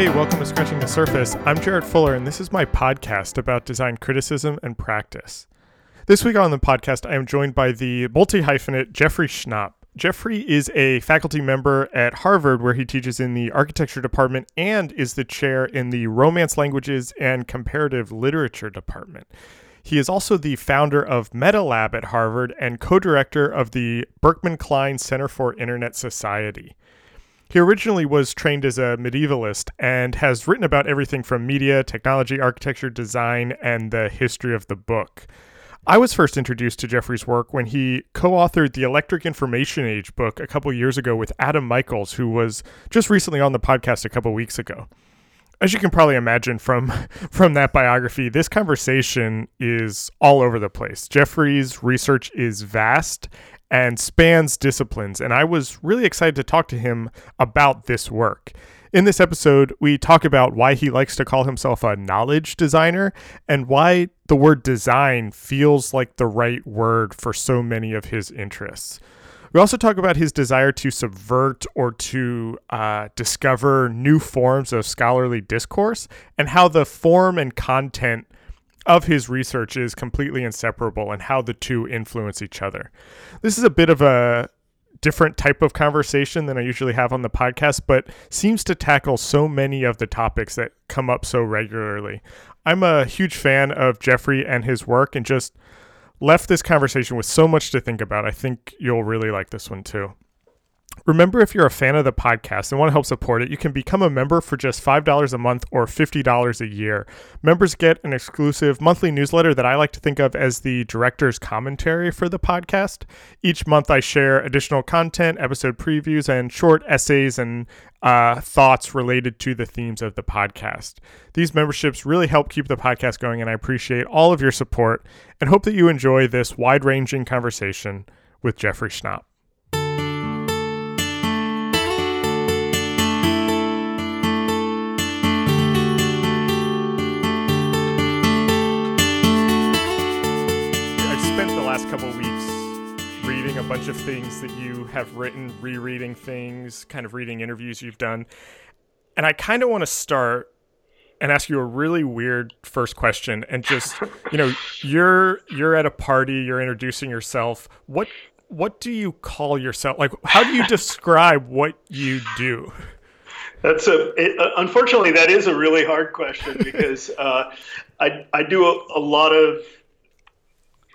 Hey, welcome to Scratching the Surface. I'm Jarrett Fuller, and this is my podcast about design criticism and practice. This week on the podcast, I am joined by the multi hyphenate Jeffrey Schnapp. Jeffrey is a faculty member at Harvard, where he teaches in the architecture department and is the chair in the Romance Languages and Comparative Literature department. He is also the founder of MetaLab at Harvard and co director of the Berkman Klein Center for Internet Society. He originally was trained as a medievalist and has written about everything from media, technology, architecture, design, and the history of the book. I was first introduced to Jeffrey's work when he co authored the Electric Information Age book a couple years ago with Adam Michaels, who was just recently on the podcast a couple weeks ago. As you can probably imagine from from that biography, this conversation is all over the place. Jeffrey's research is vast and spans disciplines, and I was really excited to talk to him about this work. In this episode, we talk about why he likes to call himself a knowledge designer and why the word design feels like the right word for so many of his interests. We also talk about his desire to subvert or to uh, discover new forms of scholarly discourse and how the form and content of his research is completely inseparable and how the two influence each other. This is a bit of a different type of conversation than I usually have on the podcast, but seems to tackle so many of the topics that come up so regularly. I'm a huge fan of Jeffrey and his work and just left this conversation with so much to think about. I think you'll really like this one too. Remember, if you're a fan of the podcast and want to help support it, you can become a member for just $5 a month or $50 a year. Members get an exclusive monthly newsletter that I like to think of as the director's commentary for the podcast. Each month, I share additional content, episode previews, and short essays and uh, thoughts related to the themes of the podcast. These memberships really help keep the podcast going, and I appreciate all of your support and hope that you enjoy this wide ranging conversation with Jeffrey Schnapp. Bunch of things that you have written, rereading things, kind of reading interviews you've done. And I kind of want to start and ask you a really weird first question and just, you know, you're you're at a party, you're introducing yourself. What what do you call yourself? Like how do you describe what you do? That's a it, uh, unfortunately that is a really hard question because uh, I I do a, a lot of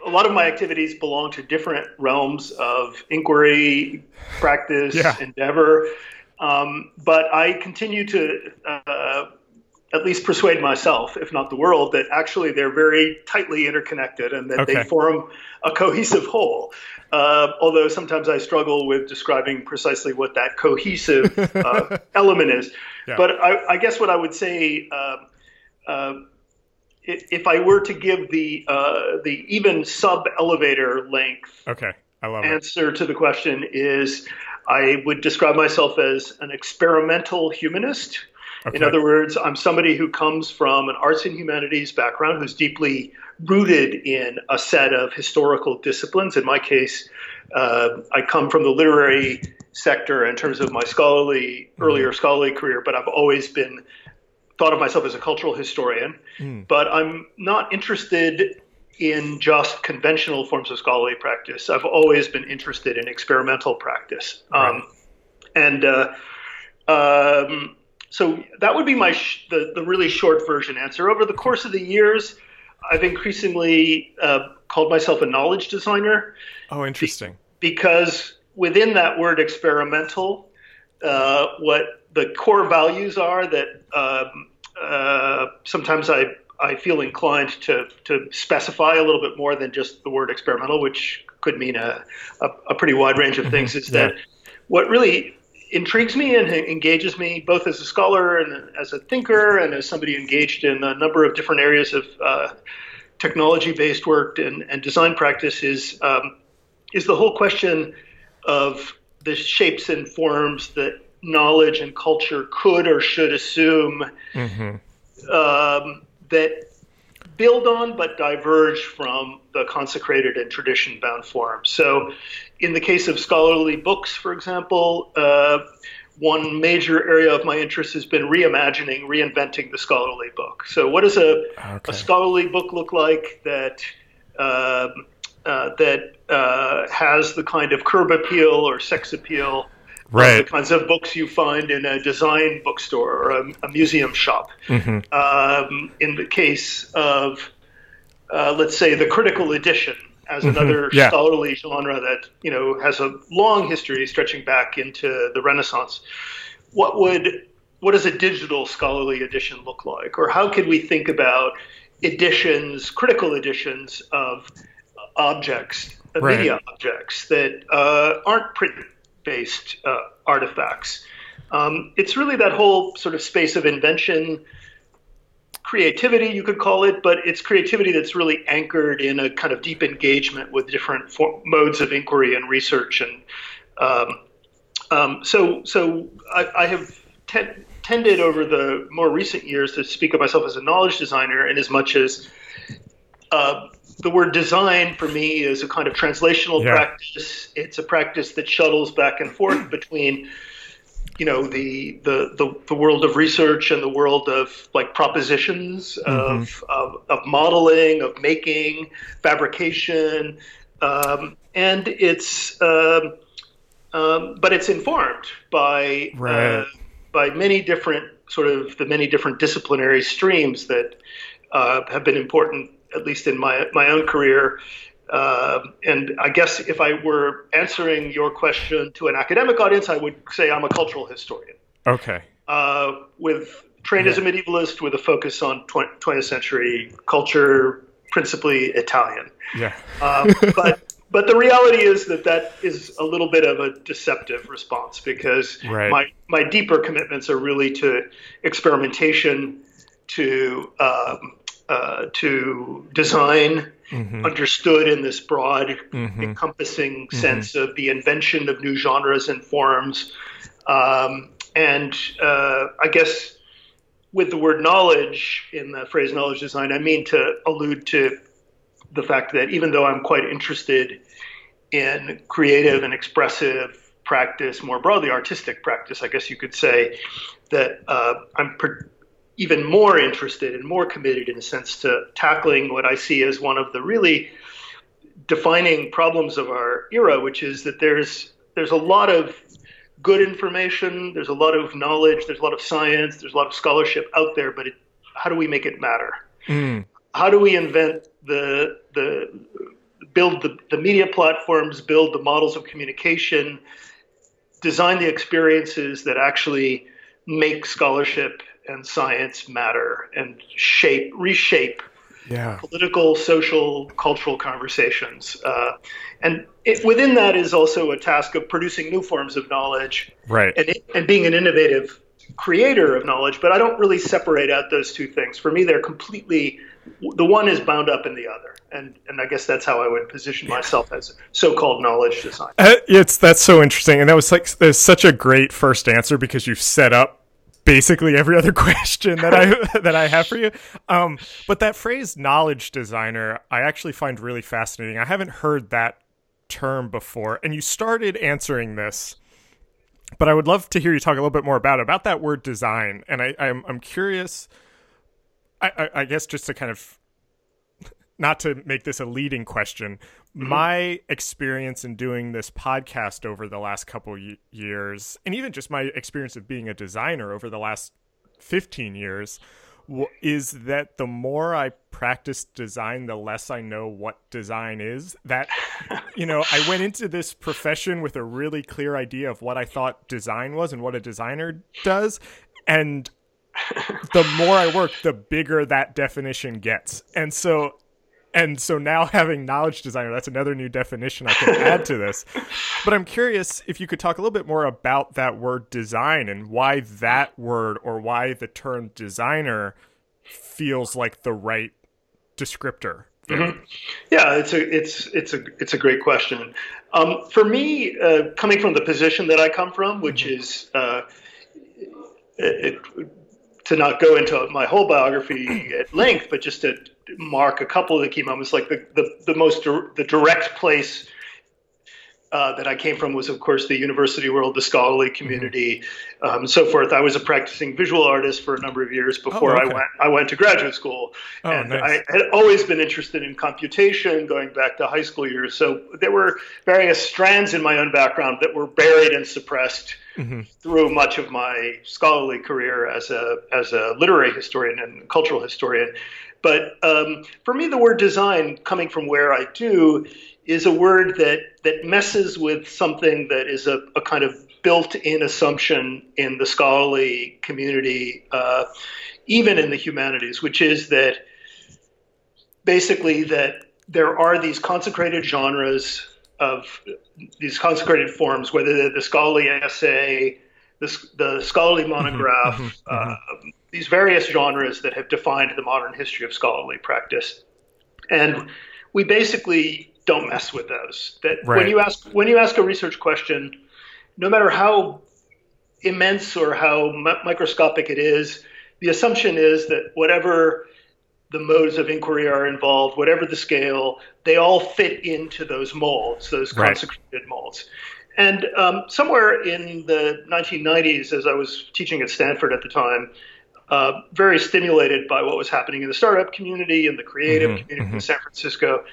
a lot of my activities belong to different realms of inquiry, practice, yeah. endeavor. Um, but I continue to uh, at least persuade myself, if not the world, that actually they're very tightly interconnected and that okay. they form a cohesive whole. Uh, although sometimes I struggle with describing precisely what that cohesive uh, element is. Yeah. But I, I, guess what I would say uh, uh if I were to give the uh, the even sub elevator length okay, I love answer it. to the question is I would describe myself as an experimental humanist. Okay. In other words, I'm somebody who comes from an arts and humanities background who's deeply rooted in a set of historical disciplines. In my case, uh, I come from the literary sector in terms of my scholarly earlier mm-hmm. scholarly career, but I've always been thought of myself as a cultural historian, mm. but I'm not interested in just conventional forms of scholarly practice. I've always been interested in experimental practice. Right. Um, and uh, um, so that would be my sh- the, the really short version answer. Over the course of the years, I've increasingly uh, called myself a knowledge designer. Oh, interesting. Be- because within that word experimental, uh, what the core values are that um, uh, sometimes I I feel inclined to to specify a little bit more than just the word experimental, which could mean a a, a pretty wide range of things. Mm-hmm. Is yeah. that what really intrigues me and engages me both as a scholar and as a thinker and as somebody engaged in a number of different areas of uh, technology-based work and, and design practice is um, is the whole question of the shapes and forms that knowledge and culture could or should assume mm-hmm. um, that build on but diverge from the consecrated and tradition bound forms. So, in the case of scholarly books, for example, uh, one major area of my interest has been reimagining, reinventing the scholarly book. So, what does a, okay. a scholarly book look like that um, uh, that uh, has the kind of curb appeal or sex appeal right. the kinds of books you find in a design bookstore or a, a museum shop. Mm-hmm. Um, in the case of, uh, let's say, the critical edition as mm-hmm. another yeah. scholarly genre that you know has a long history stretching back into the Renaissance. What would what does a digital scholarly edition look like, or how could we think about editions, critical editions of objects, right. media objects that uh, aren't print based uh, artifacts? Um, it's really that whole sort of space of invention creativity, you could call it, but it's creativity that's really anchored in a kind of deep engagement with different for- modes of inquiry and research. And um, um, so, so I, I have te- tended over the more recent years to speak of myself as a knowledge designer, in as much as uh, the word design for me is a kind of translational yeah. practice. It's a practice that shuttles back and forth between you know the, the the the world of research and the world of like propositions mm-hmm. of, of, of modeling of making fabrication um, and it's um, um, but it's informed by right. uh, by many different sort of the many different disciplinary streams that uh, have been important at least in my my own career uh, and I guess if I were answering your question to an academic audience, I would say I'm a cultural historian. Okay. Uh, with trained yeah. as a medievalist with a focus on 20th century culture, principally Italian. Yeah. Um, but but the reality is that that is a little bit of a deceptive response because right. my my deeper commitments are really to experimentation, to um, uh, to design mm-hmm. understood in this broad, mm-hmm. encompassing mm-hmm. sense of the invention of new genres and forms. Um, and uh, I guess with the word knowledge in the phrase knowledge design, I mean to allude to the fact that even though I'm quite interested in creative and expressive practice, more broadly artistic practice, I guess you could say that uh, I'm even more interested and more committed in a sense to tackling what I see as one of the really defining problems of our era, which is that there's there's a lot of good information, there's a lot of knowledge, there's a lot of science, there's a lot of scholarship out there, but it, how do we make it matter? Mm. How do we invent the the build the, the media platforms, build the models of communication, design the experiences that actually make scholarship and science matter and shape, reshape yeah. political, social, cultural conversations. Uh, and it, within that is also a task of producing new forms of knowledge right. and, and being an innovative creator of knowledge. But I don't really separate out those two things. For me, they're completely, the one is bound up in the other. And, and I guess that's how I would position myself as so-called knowledge design. Uh, it's that's so interesting, and that was like there's such a great first answer because you've set up basically every other question that I that I have for you. Um, but that phrase "knowledge designer" I actually find really fascinating. I haven't heard that term before, and you started answering this, but I would love to hear you talk a little bit more about about that word design. And I, I'm I'm curious. I, I, I guess just to kind of not to make this a leading question, mm-hmm. my experience in doing this podcast over the last couple y- years, and even just my experience of being a designer over the last 15 years, w- is that the more I practice design, the less I know what design is. That, you know, I went into this profession with a really clear idea of what I thought design was and what a designer does. And the more I work, the bigger that definition gets. And so and so now having knowledge designer, that's another new definition I can add to this. But I'm curious if you could talk a little bit more about that word design and why that word or why the term designer feels like the right descriptor. Mm-hmm. Yeah, it's a it's it's a it's a great question. Um, for me, uh, coming from the position that I come from, which mm-hmm. is uh, it, to not go into my whole biography at length, but just to mark a couple of the key moments, like the the, the most the direct place uh, that I came from was, of course, the university world, the scholarly community, mm-hmm. um, and so forth. I was a practicing visual artist for a number of years before oh, okay. I went. I went to graduate school, oh, and nice. I had always been interested in computation, going back to high school years. So there were various strands in my own background that were buried and suppressed. Mm-hmm. Through much of my scholarly career as a as a literary historian and cultural historian, but um, for me, the word design, coming from where I do, is a word that that messes with something that is a, a kind of built-in assumption in the scholarly community, uh, even in the humanities, which is that basically that there are these consecrated genres of these consecrated forms, whether they're the scholarly essay, the, the scholarly mm-hmm, monograph, mm-hmm, mm-hmm, uh, these various genres that have defined the modern history of scholarly practice. And we basically don't mess with those. That right. when you ask when you ask a research question, no matter how immense or how microscopic it is, the assumption is that whatever the modes of inquiry are involved, whatever the scale, they all fit into those molds, those consecrated right. molds. And um, somewhere in the 1990s, as I was teaching at Stanford at the time, uh, very stimulated by what was happening in the startup community and the creative mm-hmm, community mm-hmm. in San Francisco,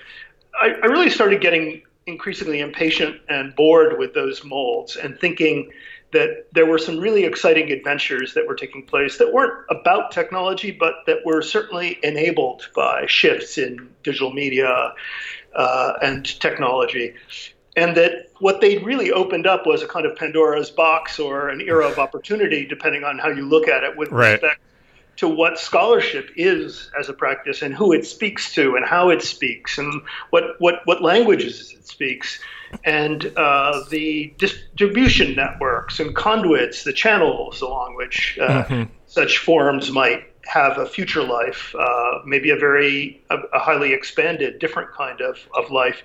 I, I really started getting increasingly impatient and bored with those molds and thinking that there were some really exciting adventures that were taking place that weren't about technology, but that were certainly enabled by shifts in digital media uh, and technology. And that what they really opened up was a kind of Pandora's box or an era of opportunity, depending on how you look at it, with right. respect to what scholarship is as a practice and who it speaks to and how it speaks and what, what, what languages it speaks and uh, the distribution networks and conduits, the channels along which uh, mm-hmm. such forms might have a future life, uh, maybe a very a, a, highly expanded, different kind of, of life.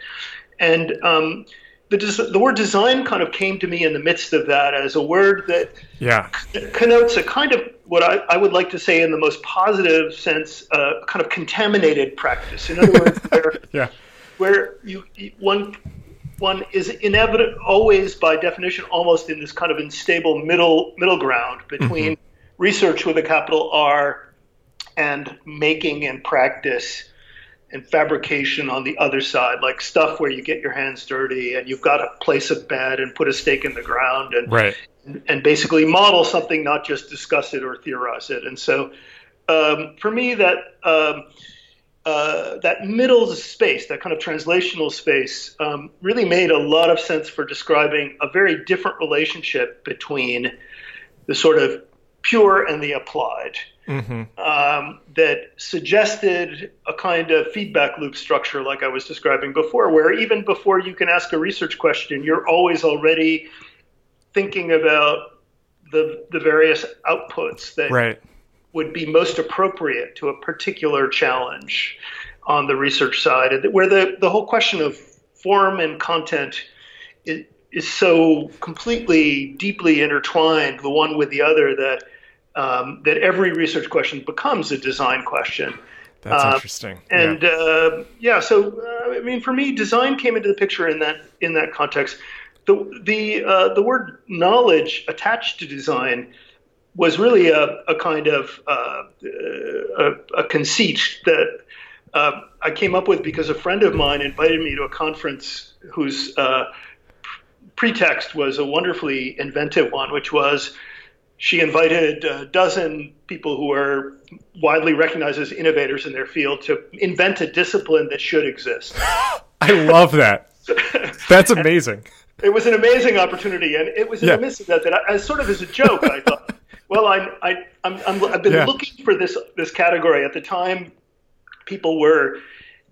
And um, the, the word design kind of came to me in the midst of that as a word that yeah. connotes a kind of what I, I would like to say in the most positive sense, uh, kind of contaminated practice. In other words, where, yeah. where you one one is inevitable always by definition almost in this kind of unstable middle middle ground between mm-hmm. research with a capital R and making and practice and fabrication on the other side, like stuff where you get your hands dirty and you've got to place a bed and put a stake in the ground and right. and, and basically model something, not just discuss it or theorize it. And so, um, for me, that um, uh, that middle space, that kind of translational space, um, really made a lot of sense for describing a very different relationship between the sort of pure and the applied mm-hmm. um, that suggested a kind of feedback loop structure, like I was describing before, where even before you can ask a research question, you're always already thinking about the the various outputs that right. would be most appropriate to a particular challenge on the research side, where the the whole question of form and content is, is so completely deeply intertwined, the one with the other, that um, that every research question becomes a design question. That's uh, interesting. And yeah, uh, yeah so uh, I mean, for me, design came into the picture in that in that context. The the uh, the word knowledge attached to design was really a, a kind of uh, a, a, conceit that uh, I came up with because a friend of mine invited me to a conference whose pretext was a wonderfully inventive one, which was she invited a dozen people who are widely recognized as innovators in their field to invent a discipline that should exist. I love that. That's amazing. it was an amazing opportunity, and it was in yeah. the midst of that that I, as sort of as a joke, I thought, well, I, I, I'm, I'm, I've been yeah. looking for this this category at the time. People were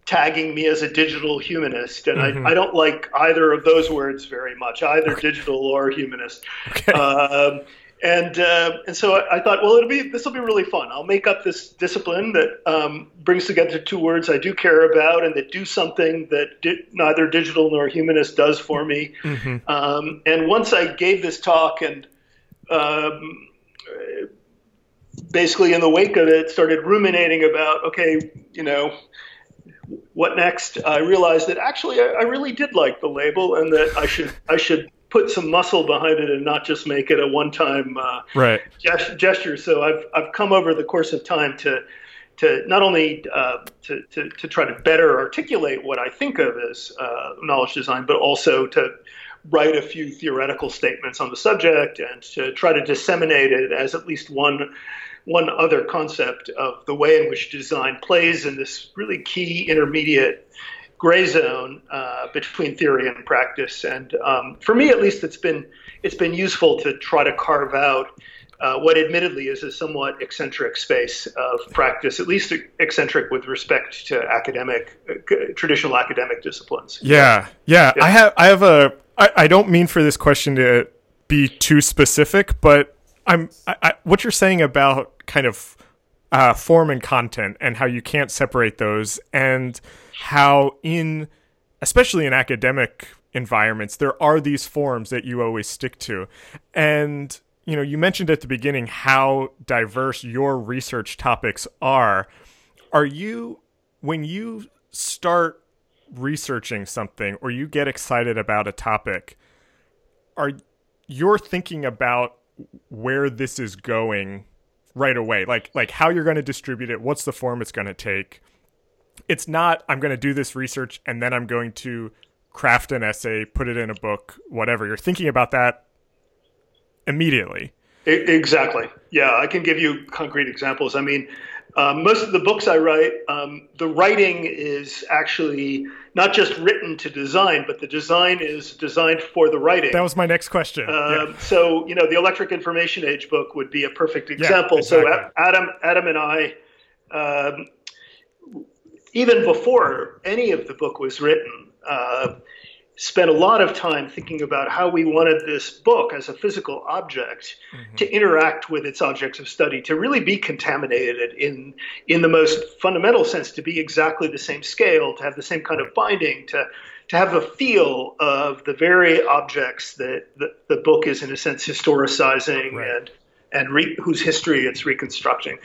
tagging me as a digital humanist, and mm-hmm. I, I, don't like either of those words very much, either okay. digital or humanist. Okay. Um, and uh, and so I, I, thought, well, it'll be this will be really fun. I'll make up this discipline that um, brings together two words I do care about and that do something that di- neither digital nor humanist does for me. Mm-hmm. Um, and once I gave this talk and um, basically in the wake of it started ruminating about, okay, you know, what next? I realized that actually I, I really did like the label, and that I should I should put some muscle behind it and not just make it a one-time uh, right. gesture. So I've I've come over the course of time to to not only uh, to, to, to, try to better articulate what I think of as uh, knowledge design, but also to write a few theoretical statements on the subject and to try to disseminate it as at least one one other concept of the way in which design plays in this really key intermediate gray zone uh, between theory and practice. And um, for me, at least, it's been it's been useful to try to carve out uh, what admittedly is a somewhat eccentric space of practice, at least eccentric with respect to academic, uh, traditional academic disciplines. Yeah, yeah, yeah. I have, I have a, I, I don't mean for this question to be too specific, but I'm, I, I, what you're saying about kind of uh, form and content and how you can't separate those, and how in, especially in academic environments, there are these forms that you always stick to, and you know, you mentioned at the beginning how diverse your research topics are. Are you, when you start researching something or you get excited about a topic, are you're thinking about where this is going right away? Like like how you're going to distribute it what's the form it's going to take it's not i'm going to do this research and then i'm going to craft an essay put it in a book whatever you're thinking about that immediately. Exactly. Yeah, I can give you concrete examples. I mean, um, most of the books I write, um, the writing is actually not just written to design, but the design is designed for the writing. That was my next question. Um, yeah. So, you know, the Electric Information Age book would be a perfect example. Yeah, exactly. So, Adam, Adam, and I, um, even before any of the book was written, uh, spent a lot of time thinking about how we wanted this book as a physical object mm-hmm. to interact with its objects of study to really be contaminated in in the most fundamental sense to be exactly the same scale to have the same kind of binding to to have a feel of the very objects that the, the book is in a sense historicizing right. and and re, whose history it's reconstructing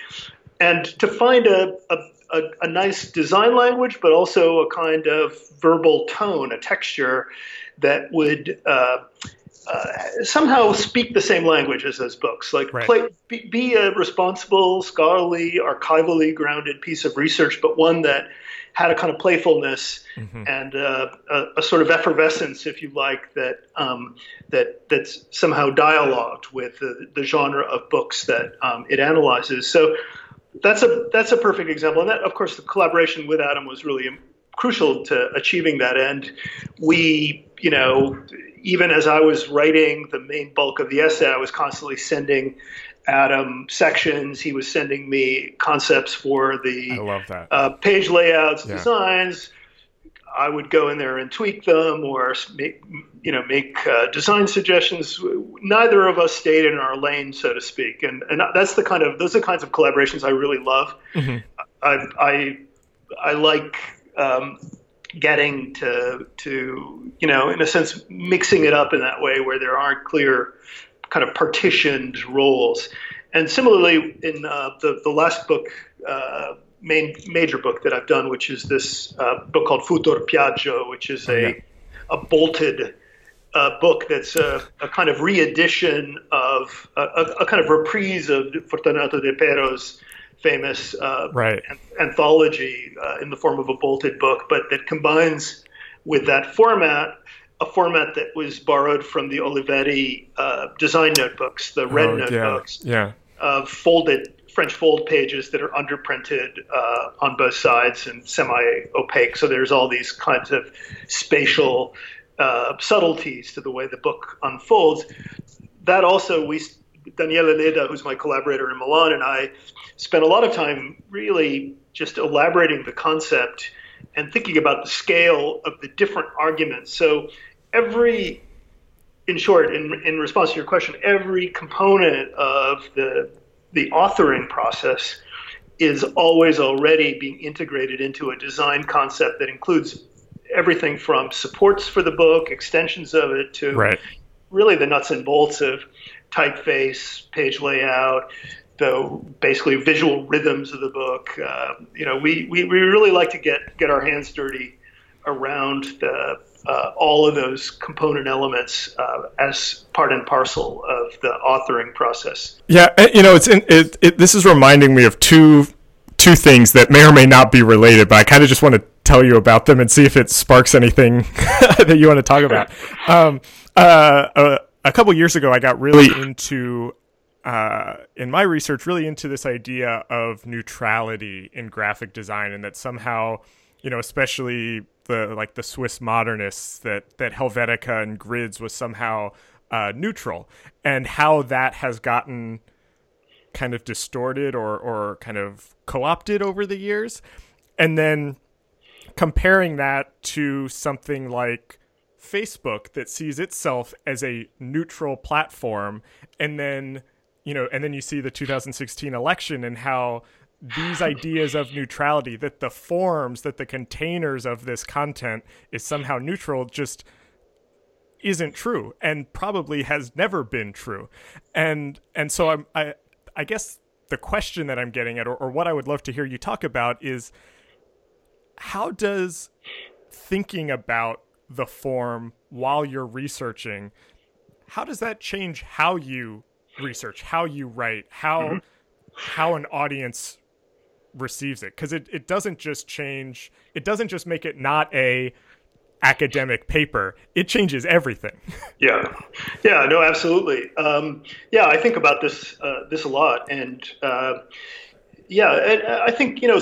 and to find a, a a, a, nice design language, but also a kind of verbal tone, a texture that would uh, uh, somehow speak the same language as those books. Like right. play, be, be, a responsible, scholarly, archivally grounded piece of research, but one that had a kind of playfulness mm-hmm. and uh, a, a, sort of effervescence, if you like, that um, that that's somehow dialogued with the, the genre of books that um, it analyzes. So that's a that's a perfect example, and that of course the collaboration with Adam was really crucial to achieving that end. We, you know, even as I was writing the main bulk of the essay, I was constantly sending Adam sections. He was sending me concepts for the I love that. Uh, page layouts, yeah. designs. I would go in there and tweak them or make, you know, make uh, design suggestions. Neither of us stayed in our lane, so to speak, and and that's the kind of those are the kinds of collaborations I really love. Mm-hmm. I, I I like um, getting to to you know, in a sense, mixing it up in that way where there aren't clear kind of partitioned roles. And similarly, in uh, the the last book. Uh, main major book that I've done, which is this uh, book called FuturPiaggio, which is a yeah. a bolted uh, book that's a, a, kind of reedition of a, a, kind of reprise of Fortunato Depero's famous uh, right. an- anthology uh, in the form of a bolted book, but that combines with that format a format that was borrowed from the Olivetti uh, design notebooks, the red oh, notebooks, yeah. yeah. folded French fold pages that are underprinted uh, on both sides and semi-opaque. So there's all these kinds of spatial uh, subtleties to the way the book unfolds. That also, we Daniele Ledda, who's my collaborator in Milan, and I spent a lot of time really just elaborating the concept and thinking about the scale of the different arguments. So every in short, in, in response to your question, every component of the the authoring process is always already being integrated into a design concept that includes everything from supports for the book, extensions of it, to right. really the nuts and bolts of typeface, page layout, the basically visual rhythms of the book. Uh, you know, we, we, we really like to get get our hands dirty around the uh, all of those component elements uh, as part and parcel of the authoring process. Yeah, you know, it's in, it, it, this is reminding me of two two things that may or may not be related, but I kind of just want to tell you about them and see if it sparks anything that you want to talk about. Um, uh, uh a couple years ago, I got really into uh, in my research, really into this idea of neutrality in graphic design, and that somehow, you know, especially the like the Swiss modernists, that that Helvetica and grids was somehow uh, neutral, and how that has gotten kind of distorted or or kind of co-opted over the years, and then comparing that to something like Facebook that sees itself as a neutral platform and then you know and then you see the 2016 election and how these ideas of neutrality that the forms that the containers of this content is somehow neutral just isn't true and probably has never been true and and so i'm i i guess the question that i'm getting at or, or what i would love to hear you talk about is how does thinking about the form while you're researching, how does that change how you research, how you write, how mm-hmm. how an audience receives it? Because it, it doesn't just change it doesn't just make it not a academic paper it changes everything yeah yeah no absolutely um, yeah i think about this uh, this a lot and uh, yeah, I think you know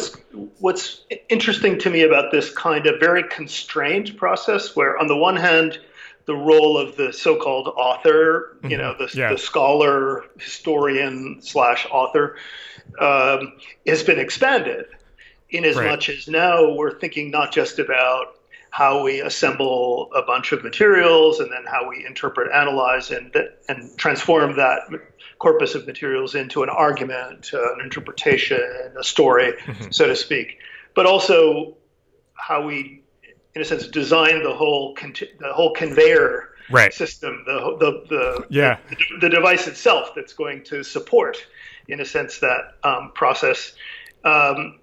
what's interesting to me about this kind of very constrained process, where on the one hand, the role of the so-called author, you mm-hmm. know, the, yeah. the, scholar, historian slash author, um, has been expanded. In as right. much as now we're thinking not just about how we assemble a bunch of materials and then how we interpret, analyze, and and transform that corpus of materials into an argument, uh, an interpretation, a story, mm-hmm. so to speak, but also how we, in a sense, design the whole con- the whole conveyor right. system, the the the, yeah. the, the device itself that's going to support, in a sense, that um, process. Um,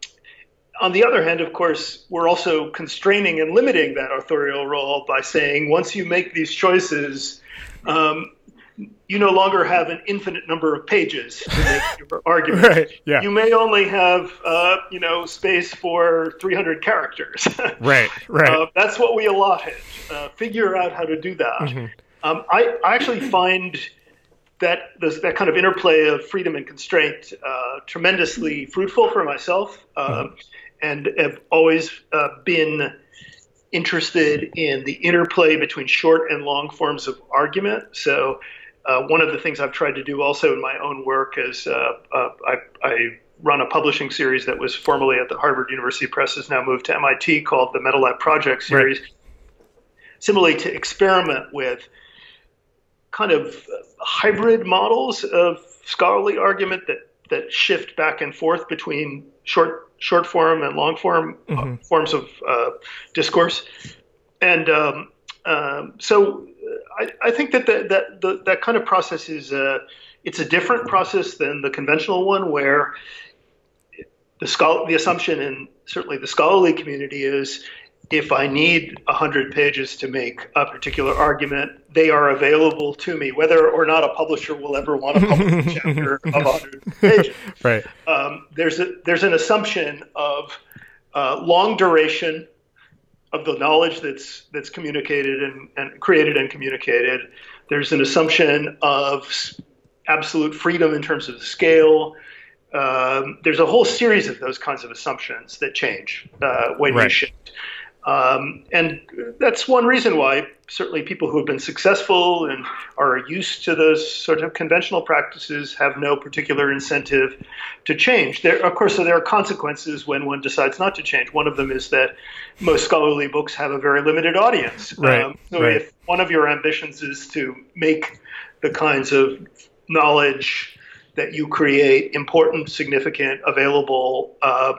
on the other hand, of course, we're also constraining and limiting that authorial role by saying once you make these choices, um, you no longer have an infinite number of pages to make your argument. right, yeah. You may only have, uh, you know, space for 300 characters. right, right. Uh, that's what we allotted. Uh, figure out how to do that. Mm-hmm. Um, I, I, actually find that this, that kind of interplay of freedom and constraint uh, tremendously fruitful for myself, um, mm-hmm. and have always uh, been interested in the interplay between short and long forms of argument. So uh, one of the things I've tried to do also in my own work is uh, uh, I, I, run a publishing series that was formerly at the Harvard University Press, has now moved to MIT, called the MetaLab Project series. Right. Similarly, to experiment with kind of hybrid models of scholarly argument that that shift back and forth between short short form and long form uh, mm-hmm. forms of uh, discourse, and um, um, so I, I think that the, that the, that kind of process is a, it's a different process than the conventional one, where the scholar, the assumption in certainly the scholarly community is if I need 100 pages to make a particular argument, they are available to me, whether or not a publisher will ever want to publish a chapter of 100 pages. Right. Um, there's, a, there's an assumption of uh, long duration of the knowledge that's that's communicated and, and created and communicated. There's an assumption of absolute freedom in terms of the scale. Um, there's a whole series of those kinds of assumptions that change uh, when right. you shift. Um, and that's one reason why certainly people who have been successful and are used to those sort of conventional practices have no particular incentive to change. There, of course, so there are consequences when one decides not to change. One of them is that most scholarly books have a very limited audience. Right. Um, so right. if one of your ambitions is to make the kinds of knowledge that you create important, significant, available, uh,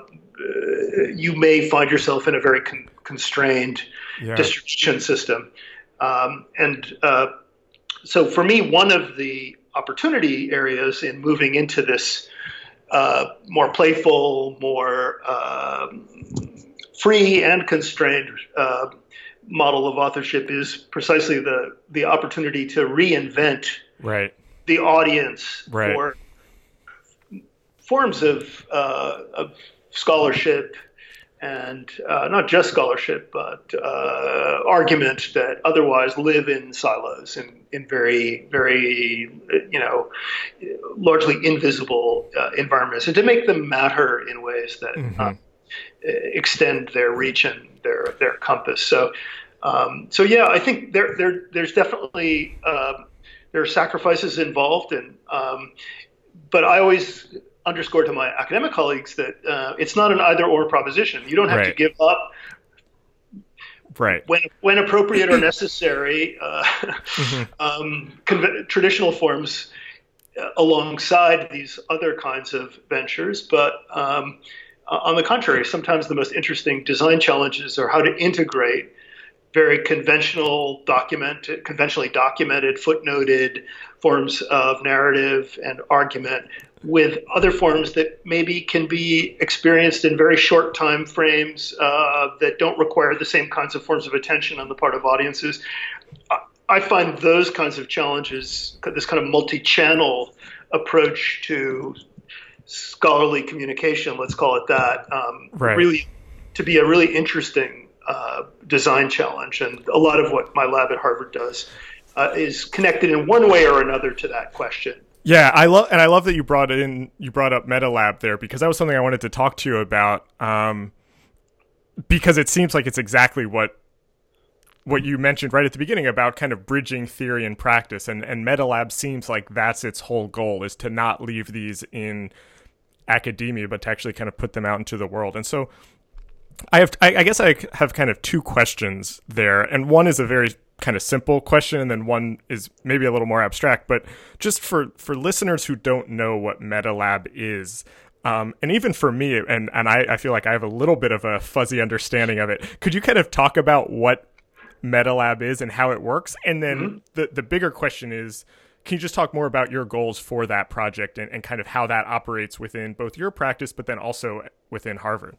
you may find yourself in a very con- constrained yeah. distribution system. Um, and uh, so for me, one of the opportunity areas in moving into this uh, more playful, more um, free and constrained uh, model of authorship is precisely the the opportunity to reinvent right. the audience Right. for forms of, uh, of scholarship and uh, not just scholarship, but uh, argument that otherwise live in silos in, in very, very, you know, largely invisible uh, environments, and to make them matter in ways that uh, extend their reach and their their compass. So, um, so yeah, I think there there there's definitely um, there are sacrifices involved, and um, but I always underscore to my academic colleagues that uh, it's not an either or proposition. You don't have to give up Right. when when appropriate or necessary, uh, Mm-hmm. um, traditional forms uh, alongside these other kinds of ventures. But um, on the contrary, sometimes the most interesting design challenges are how to integrate very conventional document, conventionally documented, footnoted forms of narrative and argument with other forms that maybe can be experienced in very short time frames uh, that don't require the same kinds of forms of attention on the part of audiences. I- find those kinds of challenges, this kind of multi-channel approach to scholarly communication, let's call it that, um, Right. really to be a really interesting uh, design challenge. And a lot of what my lab at Harvard does uh, is connected in one way or another to that question. Yeah, I love and I love that you brought in you brought up MetaLab there because that was something I wanted to talk to you about. Um, because it seems like it's exactly what what you mentioned right at the beginning about kind of bridging theory and practice, and and MetaLab seems like that's its whole goal is to not leave these in academia, but to actually kind of put them out into the world. And so, I have I, I guess I have kind of two questions there, and one is a very kind of simple question, and then one is maybe a little more abstract. But just for for listeners who don't know what MetaLab is. Um, and even for me, and, and I, I feel like I have a little bit of a fuzzy understanding of it. Could you kind of talk about what MetaLab is and how it works? And then the, the bigger question is, can you just talk more about your goals for that project and, and kind of how that operates within both your practice, but then also within Harvard?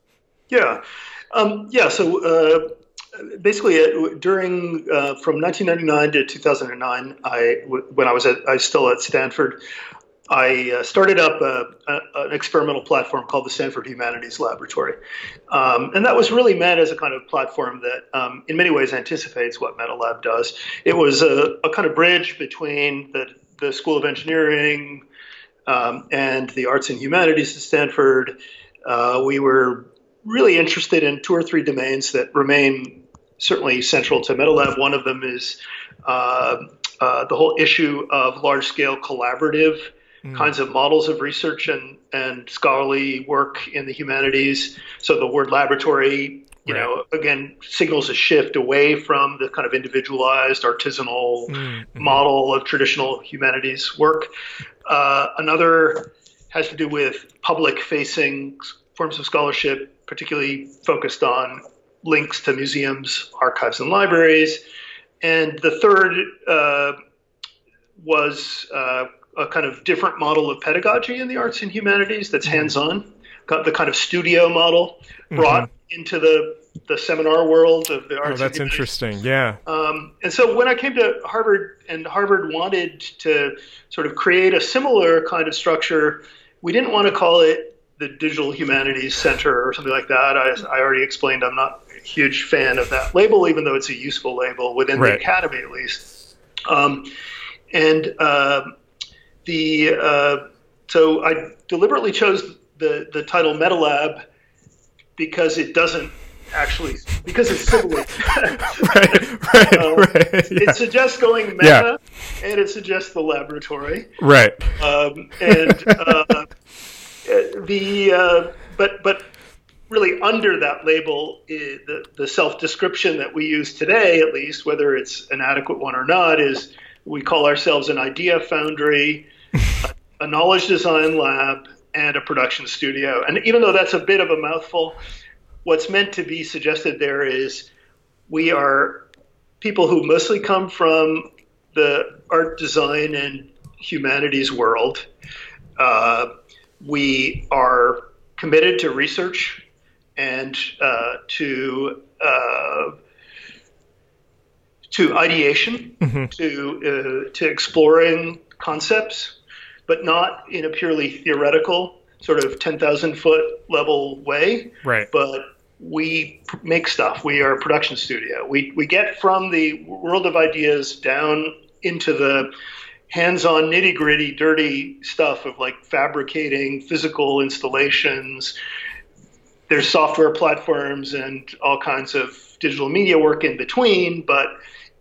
Yeah, um, yeah. So uh, basically, uh, during uh, from 1999 to 2009, I w- when I was at I was still at Stanford, I uh, started up a, a, an experimental platform called the Stanford Humanities Laboratory, um, and that was really meant as a kind of platform that, um, in many ways, anticipates what MetaLab does. It was a, a kind of bridge between the the School of Engineering um, and the Arts and Humanities at Stanford. Uh, we were really interested in two or three domains that remain certainly central to MetaLab. One of them is uh, uh, the whole issue of large scale collaborative kinds of models of research and, and scholarly work in the humanities. So the word laboratory, you Right. know, again, signals a shift away from the kind of individualized artisanal Mm-hmm. model of traditional humanities work. Uh, another has to do with public facing forms of scholarship, particularly focused on links to museums, archives, and libraries. And the third uh, was uh, a kind of different model of pedagogy in the arts and humanities that's hands on, Got the kind of studio model brought into the, the seminar world of the arts Oh, that's interesting. Yeah. Um, and so when I came to Harvard and Harvard wanted to sort of create a similar kind of structure, we didn't want to call it the Digital Humanities Center or something like that. I, I already explained I'm not huge fan of that label, even though it's a useful label within Right. the academy at least. Um, and uh, the uh, so I deliberately chose the the title MetaLab because it doesn't actually because it's civilly. right. Right. Um, right. Yeah. It suggests going meta, and it suggests the laboratory. right. Um, and uh, the uh, but but really under that label, the the self description that we use today, at least, whether it's an adequate one or not, is we call ourselves an idea foundry, a, a knowledge design lab, and a production studio. And even though that's a bit of a mouthful, what's meant to be suggested there is we are people who mostly come from the art design and humanities world. Uh, we are committed to research and uh, to uh, to ideation, mm-hmm. to uh, to exploring concepts, but not in a purely theoretical sort of ten thousand foot level way. Right. But we make stuff. We are a production studio. We we get from the world of ideas down into the hands-on nitty-gritty dirty stuff of like fabricating physical installations there's software platforms and all kinds of digital media work in between but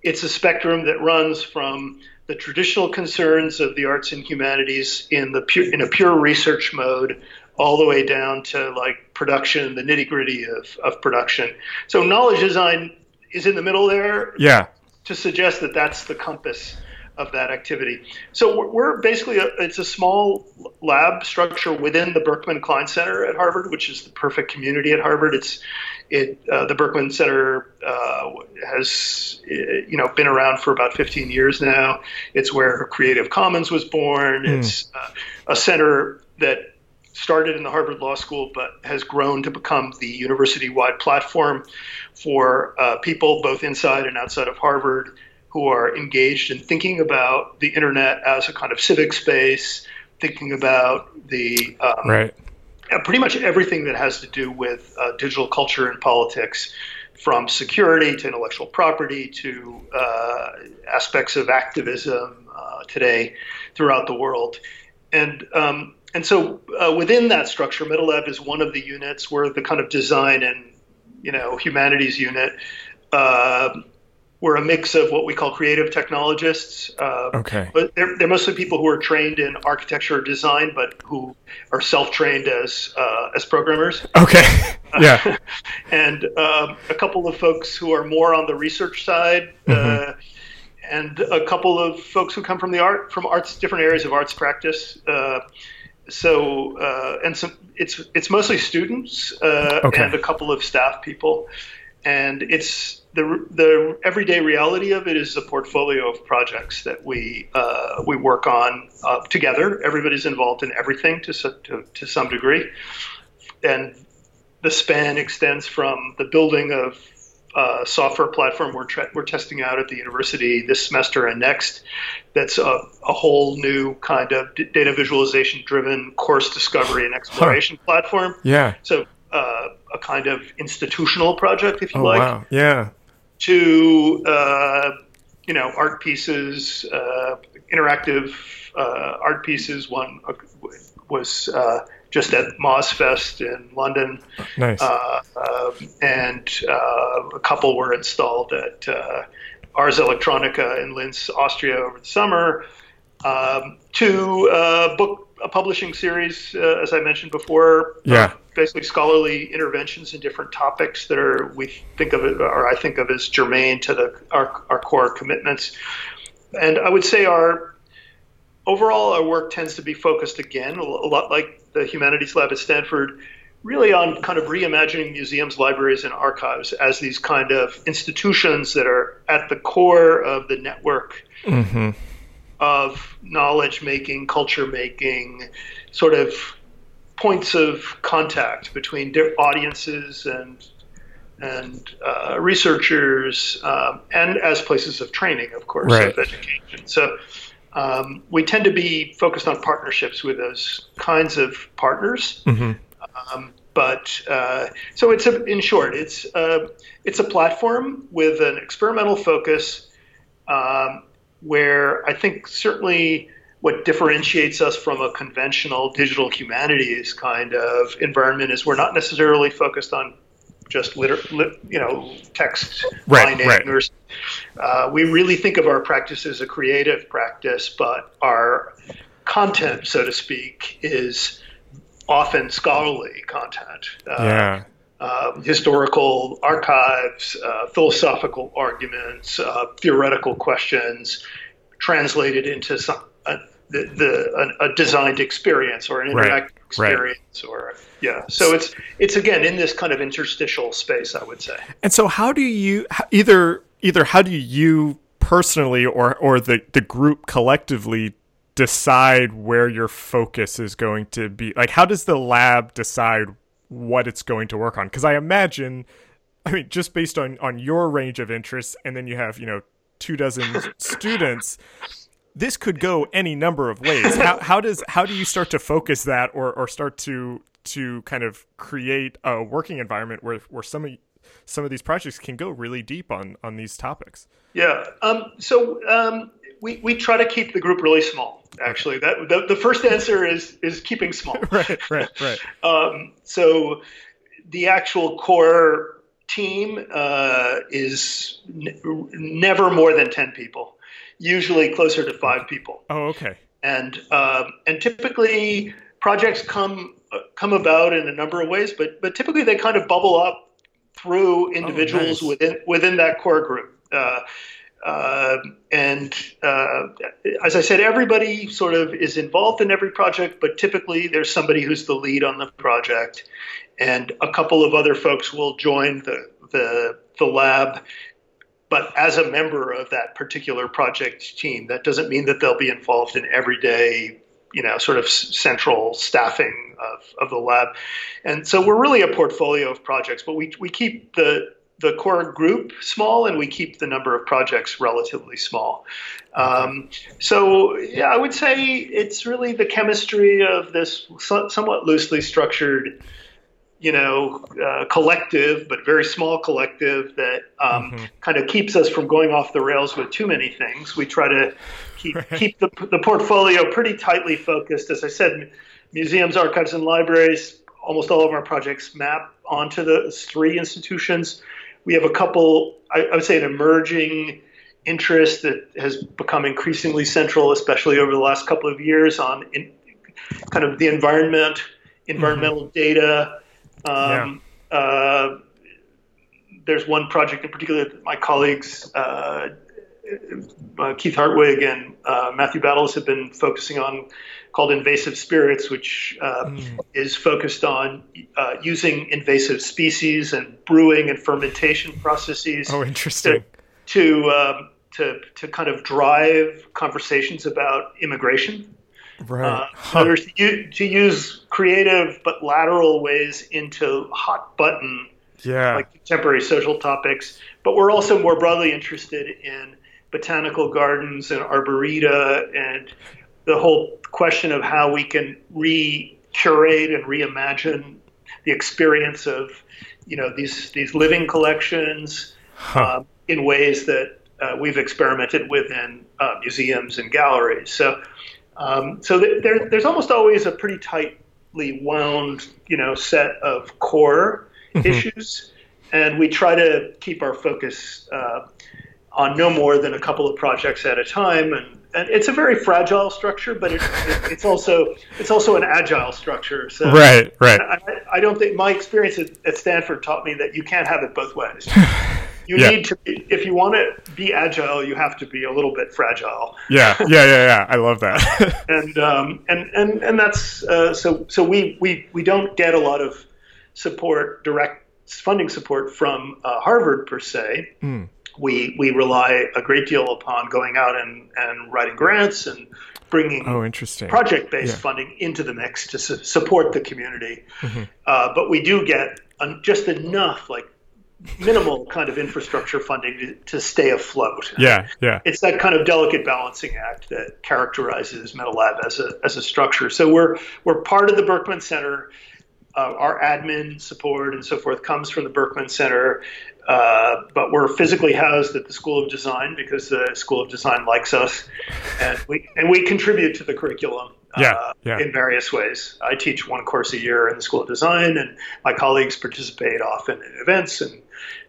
it's a spectrum that runs from the traditional concerns of the arts and humanities in the in a pure research mode all the way down to like production the nitty-gritty of, of production. So knowledge design is in the middle there. Yeah. To suggest that that's the compass of that activity. So we're basically a, it's a small lab structure within the Berkman Klein Center at Harvard, which is the perfect community at Harvard. It's it uh, the Berkman Center uh, has you know been around for about 15 years now. It's where Creative Commons was born. Mm. It's uh, a center that started in the Harvard Law School, but has grown to become the university-wide platform for uh, people both inside and outside of Harvard who are engaged in thinking about the internet as a kind of civic space, thinking about the um, right. pretty much everything that has to do with uh, digital culture and politics, from security to intellectual property to uh, aspects of activism uh, today throughout the world, and um, and so uh, within that structure, MetaLab is one of the units. We're the kind of design and you know humanities unit. We're a mix of what we call creative technologists. Uh, okay. But they're, they're mostly people who are trained in architecture or design, but who are self-trained as uh, as programmers. Okay. Yeah. and um, a couple of folks who are more on the research side, uh, mm-hmm. uh, and a couple of folks who come from the art from arts different areas of arts practice. Uh, so uh, and some it's it's mostly students okay. and a couple of staff people, and it's the the everyday reality of it is a portfolio of projects that we uh, we work on uh, together. Everybody's involved in everything to, to to some degree, and the span extends from the building of uh, software platform we're, tra- we're testing out at the university this semester and next. That's a, a whole new kind of d- data visualization driven course discovery and exploration huh. platform. Yeah. So uh, a kind of institutional project, if you oh, like. Wow. Yeah to uh, you know art pieces, uh, interactive uh, art pieces. One was uh, just at MozFest in London, nice. Uh, um, and uh, a couple were installed at Ars Electronica in Linz, Austria, over the summer. Um, to book a publishing series, as I mentioned before. Yeah basically scholarly interventions in different topics that are we think of it or I think of as germane to the our, our core commitments. And I would say our overall our work tends to be focused again a lot like the humanities lab at Stanford really on kind of reimagining museums, libraries, and archives as these kind of institutions that are at the core of the network mm-hmm. Of knowledge making, culture making, sort of points of contact between audiences and and uh, researchers, um, and as places of training, of course, right. of education. So um, we tend to be focused on partnerships with those kinds of partners. Mm-hmm. Um, but uh, so it's a, in short, it's a, uh, it's a platform with an experimental focus, um, where I think certainly what differentiates us from a conventional digital humanities kind of environment is we're not necessarily focused on just liter, lit, you know text right, right. Or, uh, we really think of our practice as a creative practice, but our content, so to speak, is often scholarly content. Uh, yeah. Uh, historical archives, uh, philosophical arguments, uh, theoretical questions, translated into some a, the, the a, a, designed experience or an interactive right. experience right. or yeah so it's it's again in this kind of interstitial space i would say and so how do you either either how do you personally or or the the group collectively decide where your focus is going to be? Like, how does the lab decide what it's going to work on? Because I imagine, I mean, just based on on your range of interests, and then you have you know two dozen students. This could go any number of ways. How, how does how do you start to focus that, or, or start to to kind of create a working environment where, where some of some of these projects can go really deep on on these topics. Yeah. Um, so um, we we try to keep the group really small. Actually, that the, the first answer is is keeping small. right. Right. Right. Um, so the actual core team uh, is n- never more than ten people. Usually closer to five people. Oh, okay. And um, and typically projects come uh, come about in a number of ways, but but typically they kind of bubble up through individuals oh, nice. within within that core group. Uh, uh, and uh, as I said, everybody sort of is involved in every project, but typically there's somebody who's the lead on the project, and a couple of other folks will join the the, the lab. But as a member of that particular project team, that doesn't mean that they'll be involved in everyday you know, sort of central staffing of, of the lab. And so we're really a portfolio of projects, but we, we keep the, the core group small and we keep the number of projects relatively small. Um, so, yeah, I would say it's really the chemistry of this somewhat loosely structured you know, uh, collective, but very small collective that um, mm-hmm. kind of keeps us from going off the rails with too many things. We try to keep right. keep the, the portfolio pretty tightly focused. As I said, museums, archives, and libraries. Almost all of our projects map onto the three institutions. We have a couple. I, I would say an emerging interest that has become increasingly central, especially over the last couple of years, on in, kind of the environment, environmental mm-hmm. data um, yeah. uh, there's one project in particular that my colleagues, uh, uh, Keith Hartwig and uh, Matthew Battles, have been focusing on called Invasive Spirits, which mm. is focused on uh, using invasive species and brewing and fermentation processes. Oh, interesting. To, to um, to, to kind of drive conversations about immigration Right. Uh, huh. to, to use creative but lateral ways into hot button, yeah. like contemporary social topics. But we're also more broadly interested in botanical gardens and arboreta and the whole question of how we can re curate and reimagine the experience of you know these these living collections huh. um, in ways that uh, we've experimented with in uh, museums and galleries. So um, so th- there, there's almost always a pretty tightly wound, you know, set of core mm-hmm. issues, and we try to keep our focus uh, on no more than a couple of projects at a time. And, and it's a very fragile structure, but it, it, it's also it's also an agile structure. So right, right. I, I don't think my experience at, Stanford taught me that you can't have it both ways. You yeah. need to be, if you want to be agile, you have to be a little bit fragile. Yeah, yeah, yeah, yeah. I love that. and um, and and and that's uh, so so we we we don't get a lot of support, direct funding support from uh, Harvard per se. Mm. We we rely a great deal upon going out and and writing grants and bringing oh, interesting. project-based yeah. funding into the mix to su- support the community. Mm-hmm. Uh, but we do get just enough, like minimal kind of infrastructure funding to, to, stay afloat. Yeah, yeah. It's that kind of delicate balancing act that characterizes MetaLab as a as a structure. So we're we're part of the Berkman Center. Uh, our admin support and so forth comes from the Berkman Center, uh, but we're physically housed at the School of Design because the School of Design likes us, and we and we contribute to the curriculum yeah, uh, yeah. in various ways. I teach one course a year in the School of Design, and my colleagues participate often in events and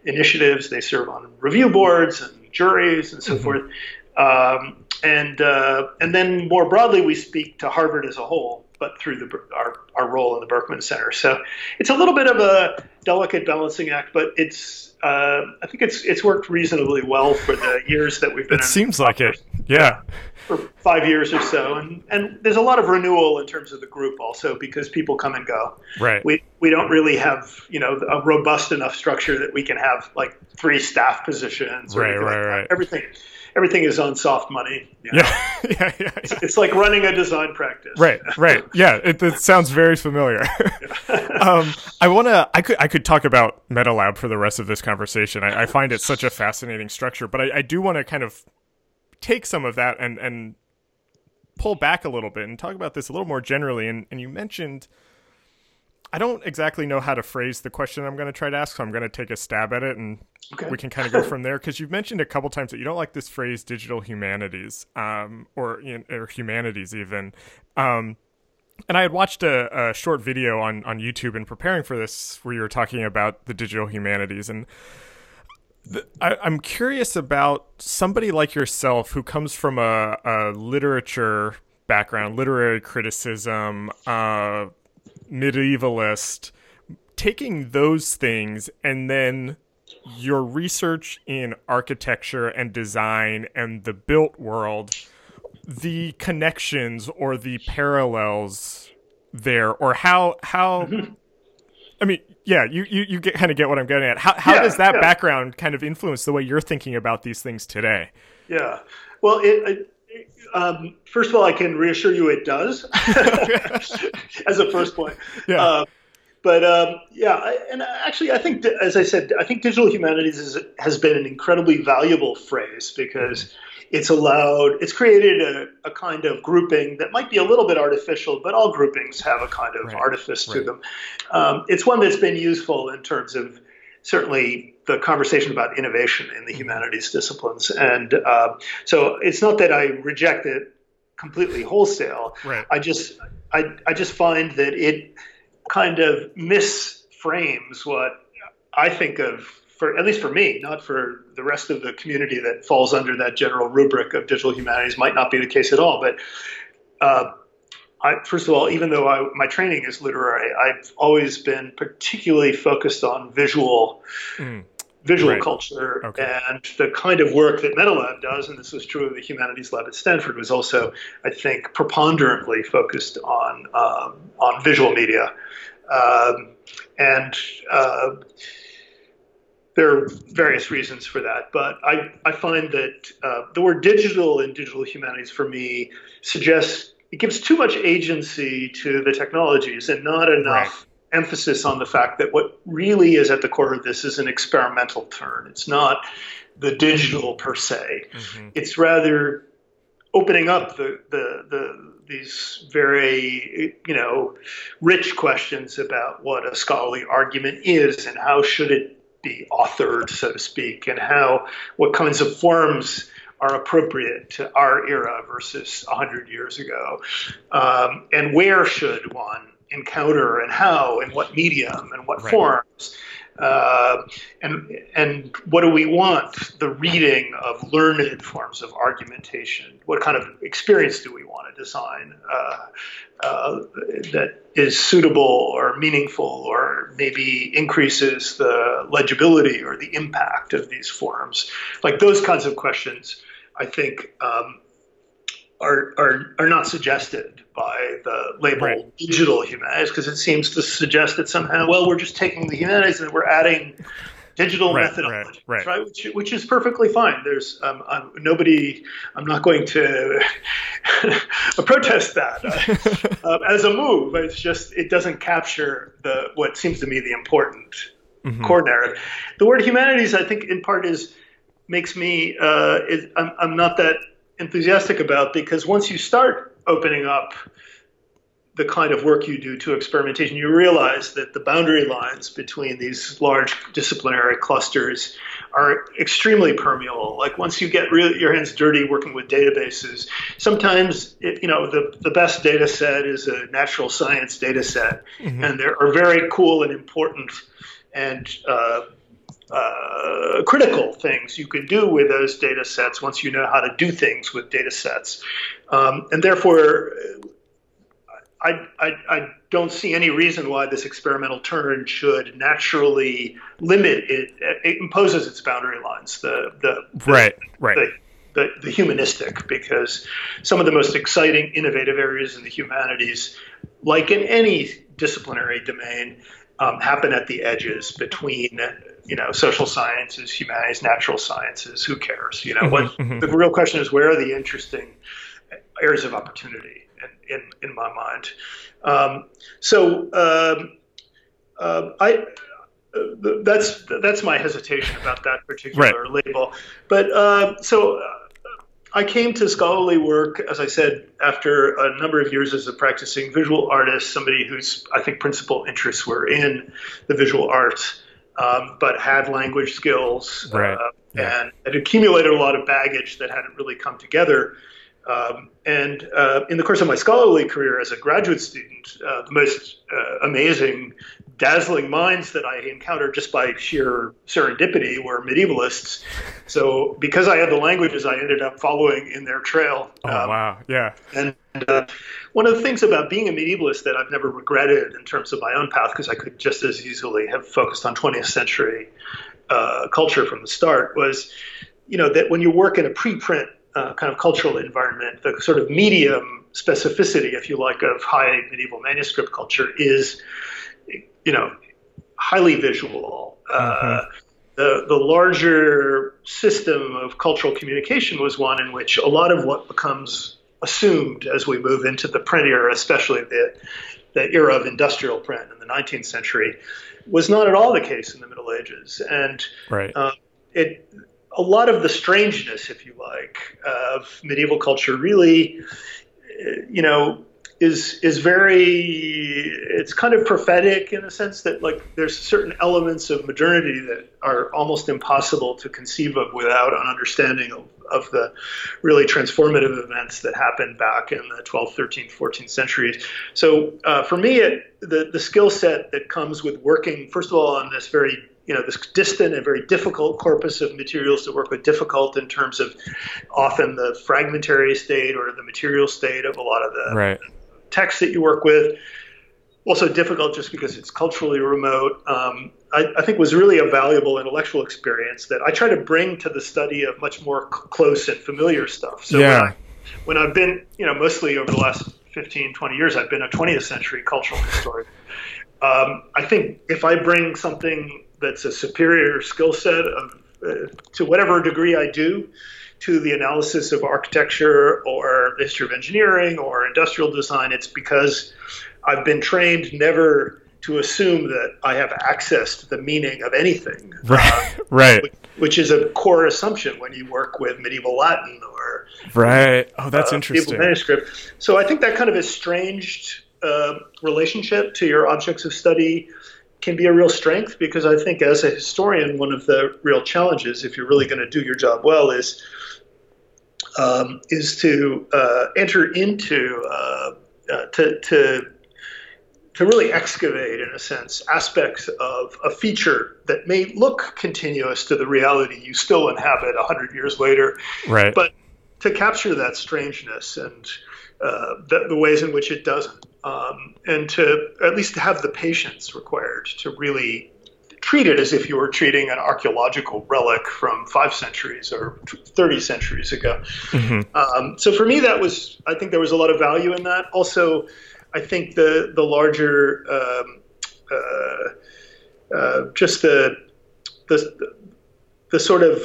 initiatives. They serve on review boards and juries and so mm-hmm. forth. Um, and uh, and then more broadly, we speak to Harvard as a whole, but through the, our our role in the Berkman Center. So it's a little bit of a delicate balancing act, but it's uh, I think it's it's worked reasonably well for the years that we've been. It seems like it. Yeah. For five years or so, and and there's a lot of renewal in terms of the group also because people come and go. Right. We we don't really have you know a robust enough structure that we can have like three staff positions. right. Right. like right. Everything everything is on soft money. You know? yeah. yeah, yeah, yeah. It's, like running a design practice. Right, right. Yeah, it, it sounds very familiar. um, I want to. I could. I could talk about MetaLab for the rest of this conversation. I, I find it such a fascinating structure, but I, I do want to kind of take some of that and and pull back a little bit and talk about this a little more generally. And and you mentioned. I don't exactly know how to phrase the question I'm going to try to ask, so I'm going to take a stab at it and Okay. We can kind of go from there because you've mentioned a couple times that you don't like this phrase "digital humanities" um, or, you know, or humanities even. Um, and I had watched a, a, short video on on YouTube in preparing for this where you were talking about the digital humanities and. I, am curious about somebody like yourself who comes from a, a literature background, literary criticism, uh, medievalist, taking those things and then your research in architecture and design and the built world, the connections or the parallels there, or how how. Mm-hmm. I mean, yeah, you you, you get, kind of get what I'm getting at. How how yeah, does that yeah. background kind of influence the way you're thinking about these things today? Yeah, well, it, it, um, first of all, I can reassure you it does, as a first point. Yeah. Uh, but um, yeah, and actually, I think, as I said, I think digital humanities is, has been an incredibly valuable phrase because it's allowed, it's created a, a, kind of grouping that might be a little bit artificial, but all groupings have a kind of right. artifice right. to them. Um, it's one that's been useful in terms of certainly the conversation about innovation in the mm-hmm. humanities disciplines. And uh, so it's not that I reject it completely wholesale. Right. I just, I, I just find that it, kind of misframes what I think of for at least for me, not for the rest of the community that falls under that general rubric of digital humanities, might not be the case at all. But uh, I, first of all, even though I, my training is literary, I've always been particularly focused on visual. Mm. Visual right. culture okay. and the kind of work that MetaLab does, and this was true of the Humanities Lab at Stanford, was also, I think, preponderantly focused on um, on visual media um, and uh, there are various reasons for that, but I, I find that uh, the word digital in digital humanities for me suggests it gives too much agency to the technologies and not enough right. emphasis on the fact that what really is at the core of this is an experimental turn. It's not the digital per se. Mm-hmm. It's rather opening up the, the, the these very you know rich questions about what a scholarly argument is and how should it be authored so to speak and how what kinds of forms are appropriate to our era versus 100 years ago um, and where should one encounter and how and what medium and what right. forms uh, and and what do we want the reading of learned forms of argumentation? What kind of experience do we want to design uh, uh, that is suitable or meaningful, or maybe increases the legibility or the impact of these forms? Like those kinds of questions, I think. Um, are, are, are not suggested by the label right. digital humanities because it seems to suggest that somehow, well, we're just taking the humanities and we're adding digital right, methodology, right, right. Which, which, is perfectly fine. There's um, I'm, nobody. I'm not going to protest that uh, uh, as a move. It's just it doesn't capture the what seems to me the important mm-hmm. core narrative. The word humanities, I think, in part is makes me. Uh, is, I'm, I'm not that enthusiastic about because once you start opening up the kind of work you do to experimentation, you realize that the boundary lines between these large disciplinary clusters are extremely permeable. Like once you get really, your hands dirty working with databases, sometimes it, you know the, the best data set is a natural science data set, mm-hmm. and there are very cool and important and uh, uh, critical things you can do with those data sets once you know how to do things with data sets. Um, and therefore, I, I, I, don't see any reason why this experimental turn should naturally limit it. It imposes its boundary lines. The, the, the right, right. The, the, the humanistic because some of the most exciting, innovative areas in the humanities, like in any disciplinary domain, um, happen at the edges between you know social sciences, humanities, natural sciences. Who cares? You know, mm-hmm, what mm-hmm. the real question is: where are the interesting areas of opportunity? In in, in my mind, um, so um, uh, I that's that's my hesitation about that particular right. label. But uh, so uh, I came to scholarly work, as I said, after a number of years as a practicing visual artist, somebody whose I think principal interests were in the visual arts, um, but had language skills right. uh, yeah. and had accumulated a lot of baggage that hadn't really come together. Um, and uh, in the course of my scholarly career as a graduate student, uh, the most uh, amazing dazzling minds that I encountered just by sheer serendipity were medievalists. So because I had the languages, I ended up following in their trail. Oh um, wow, yeah. And uh, one of the things about being a medievalist that I've never regretted in terms of my own path, because I could just as easily have focused on 20th century uh, culture from the start, was you know that when you work in a preprint uh, kind of cultural environment, the sort of medium specificity, if you like, of high medieval manuscript culture is you know, highly visual. Uh, the, the larger system of cultural communication was one in which a lot of what becomes assumed as we move into the print era, especially the, the era of industrial print in the 19th century, was not at all the case in the Middle Ages. And right. uh, it, a lot of the strangeness, if you like, of medieval culture really, you know, is is very it's kind of prophetic in a sense that like there's certain elements of modernity that are almost impossible to conceive of without an understanding of, of the really transformative events that happened back in the 12th 13th 14th centuries. So uh, for me it, the the skill set that comes with working first of all on this very you know this distant and very difficult corpus of materials to work with difficult in terms of often the fragmentary state or the material state of a lot of the right text that you work with. Also difficult just because it's culturally remote. Um, I, I, think was really a valuable intellectual experience that I try to bring to the study of much more c- close and familiar stuff. So yeah. when, I, when I've been, you know, mostly over the last 15, 20 years, I've been a 20th century cultural historian. Um, I think if I bring something that's a superior skill set of, uh, to whatever degree I do, to the analysis of architecture or the history of engineering or industrial design, it's because I've been trained never to assume that I have access to the meaning of anything. Right. Uh, right. Which, which, is a core assumption when you work with medieval Latin or right. Oh, that's uh, interesting. manuscript. So I think that kind of estranged uh, relationship to your objects of study can be a real strength because I think as a historian, one of the real challenges, if you're really going to do your job well, is um, is to uh, enter into uh, uh, to, to to really excavate, in a sense, aspects of a feature that may look continuous to the reality you still inhabit a hundred years later, right? But to capture that strangeness and uh, the, the, ways in which it doesn't, um, and to at least have the patience required to really treat it as if you were treating an archaeological relic from five centuries or 30 centuries ago. Mm-hmm. Um, so for me, that was, I think there was a lot of value in that. Also, I think the, the larger, um, uh, uh, just the, the, the sort of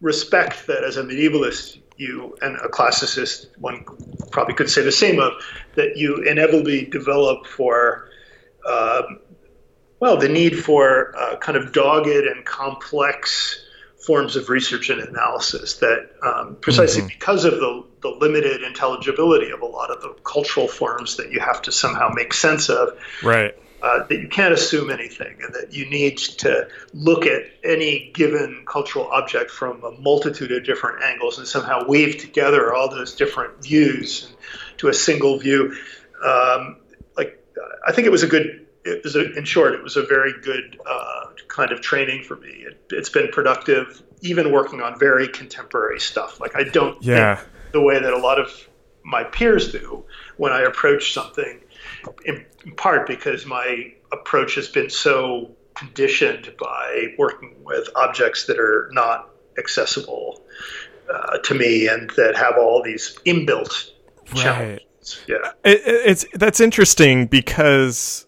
respect that as a medievalist you and a classicist one probably could say the same of that you inevitably develop for um, well, the need for uh, kind of dogged and complex forms of research and analysis that um, precisely mm-hmm. because of the, the limited intelligibility of a lot of the cultural forms that you have to somehow make sense of. Right. Uh, that you can't assume anything, and that you need to look at any given cultural object from a multitude of different angles and somehow weave together all those different views to a single view. Um, like, I think it was a good it was a, in short, it was a very good uh, kind of training for me. It, has been productive, even working on very contemporary stuff. Like I don't yeah. think the way that a lot of my peers do when I approach something, in, part because my approach has been so conditioned by working with objects that are not accessible uh, to me and that have all these inbuilt challenges. Yeah, it, it's that's interesting because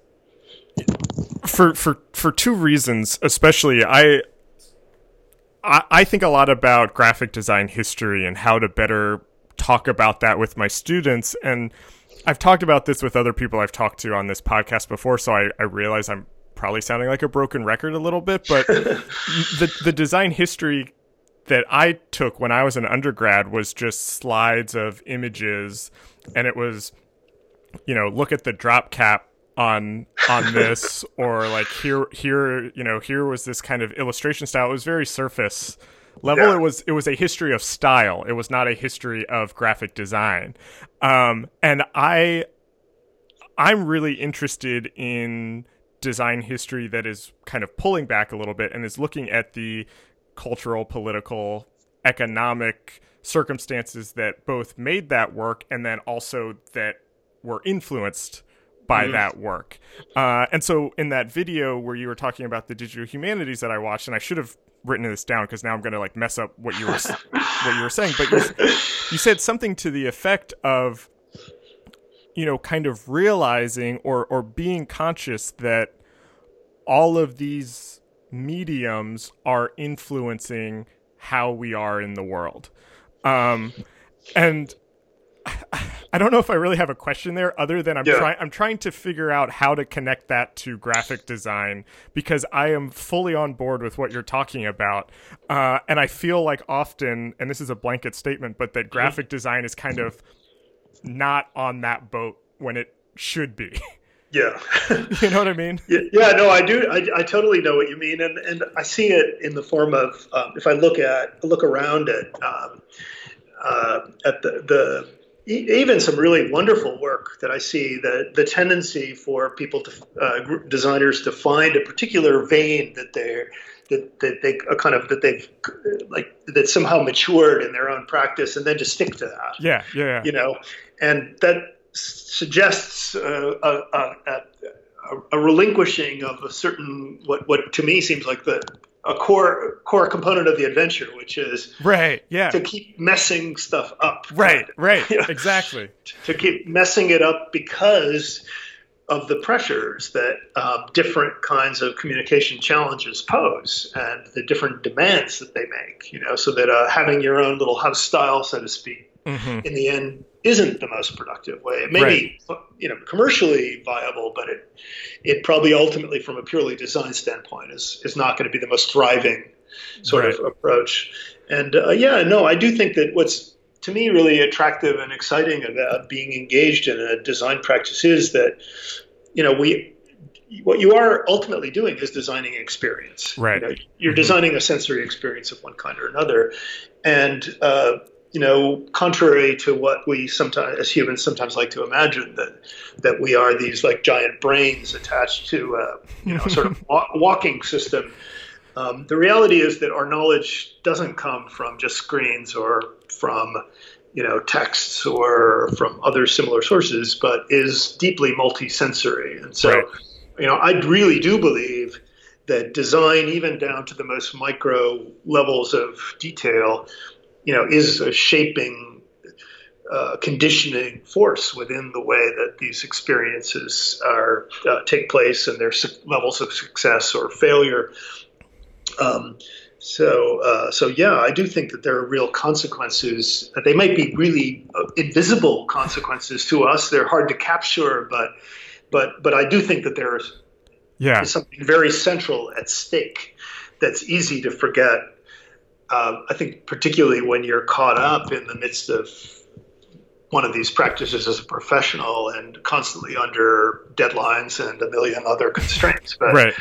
for for for two reasons, especially I, I I think a lot about graphic design history and how to better talk about that with my students. And I've talked about this with other people I've talked to on this podcast before, so I, I realize I'm probably sounding like a broken record a little bit, but the the design history that I took when I was an undergrad was just slides of images and it was you know, look at the drop cap on on this or like here here you know here was this kind of illustration style. It was very surface level yeah. it was it was a history of style it was not a history of graphic design um and i i'm really interested in design history that is kind of pulling back a little bit and is looking at the cultural political economic circumstances that both made that work and then also that were influenced by mm-hmm. that work. Uh, and so in that video where you were talking about the digital humanities that I watched, and I should have written this down because now I'm going to like mess up what you were what you were saying, but you, you said something to the effect of you know kind of realizing or or being conscious that all of these mediums are influencing how we are in the world. Um, and I don't know if I really have a question there, other than I'm yeah. trying. I'm trying to figure out how to connect that to graphic design because I am fully on board with what you're talking about, uh, and I feel like often, and this is a blanket statement, but that mm-hmm. graphic design is kind of not on that boat when it should be. Yeah, you know what I mean. Yeah, yeah, no, I do. I, I totally know what you mean, and and I see it in the form of um, if I look at look around at um, uh, at the the even some really wonderful work that I see the the tendency for people to uh, designers to find a particular vein that they're that, that they kind of that they've like that somehow matured in their own practice and then just stick to that. Yeah yeah, you know and that suggests uh, a, a, a, a relinquishing of a certain what what to me seems like the a core core component of the adventure, which is right, yeah, to keep messing stuff up. Right, right, exactly. To keep messing it up because of the pressures that uh, different kinds of communication challenges pose and the different demands that they make. You know, so that uh, having your own little house style, so to speak, mm-hmm. in the end isn't the most productive way. It may right. be, you know, commercially viable, but it it probably ultimately, from a purely design standpoint, is is not going to be the most thriving sort right. of approach. And uh, yeah, no, I do think that what's to me really attractive and exciting about being engaged in a design practice is that you know we what you are ultimately doing is designing experience. Right. You know, you're mm-hmm. designing a sensory experience of one kind or another, and uh, you know, contrary to what we sometimes, as humans, sometimes like to imagine that that we are these like giant brains attached to a you know sort of walking system. Um, the reality is that our knowledge doesn't come from just screens or from you know texts or from other similar sources, but is deeply multisensory. And so, right. you know, I really do believe that design, even down to the most micro levels of detail, you know, is a shaping, uh, conditioning force within the way that these experiences are uh, take place and their su- levels of success or failure. Um, so, uh, so yeah, I do think that there are real consequences. They might be really uh, invisible consequences to us. They're hard to capture, but, but, but I do think that there is, yeah. something very central at stake that's easy to forget uh, I think particularly when you're caught up in the midst of one of these practices as a professional and constantly under deadlines and a million other constraints. But, right.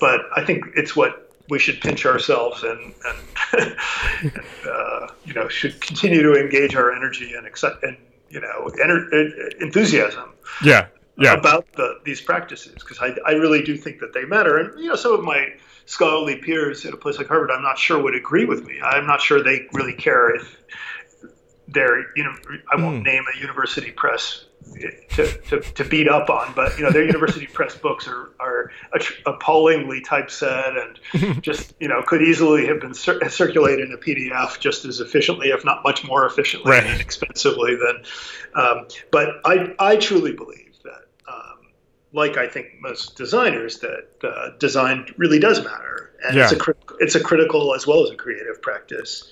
but I think it's what we should pinch ourselves and, and, and uh, you know, should continue to engage our energy and, and you know, ener- enthusiasm. Yeah. Yeah. About the, these practices because I, I really do think that they matter. And, you know, some of my scholarly peers at a place like Harvard, I'm not sure would agree with me. I'm not sure they really care if they're, you know, I won't mm. name a university press to, to, to, beat up on, but you know their university press books are, are appallingly typeset and just you know could easily have been cir- circulated in a PDF just as efficiently, if not much more efficiently right. and inexpensively than. Um, but I I truly believe like I think most designers, that uh, design really does matter, and yeah. it's a it's a critical as well as a creative practice.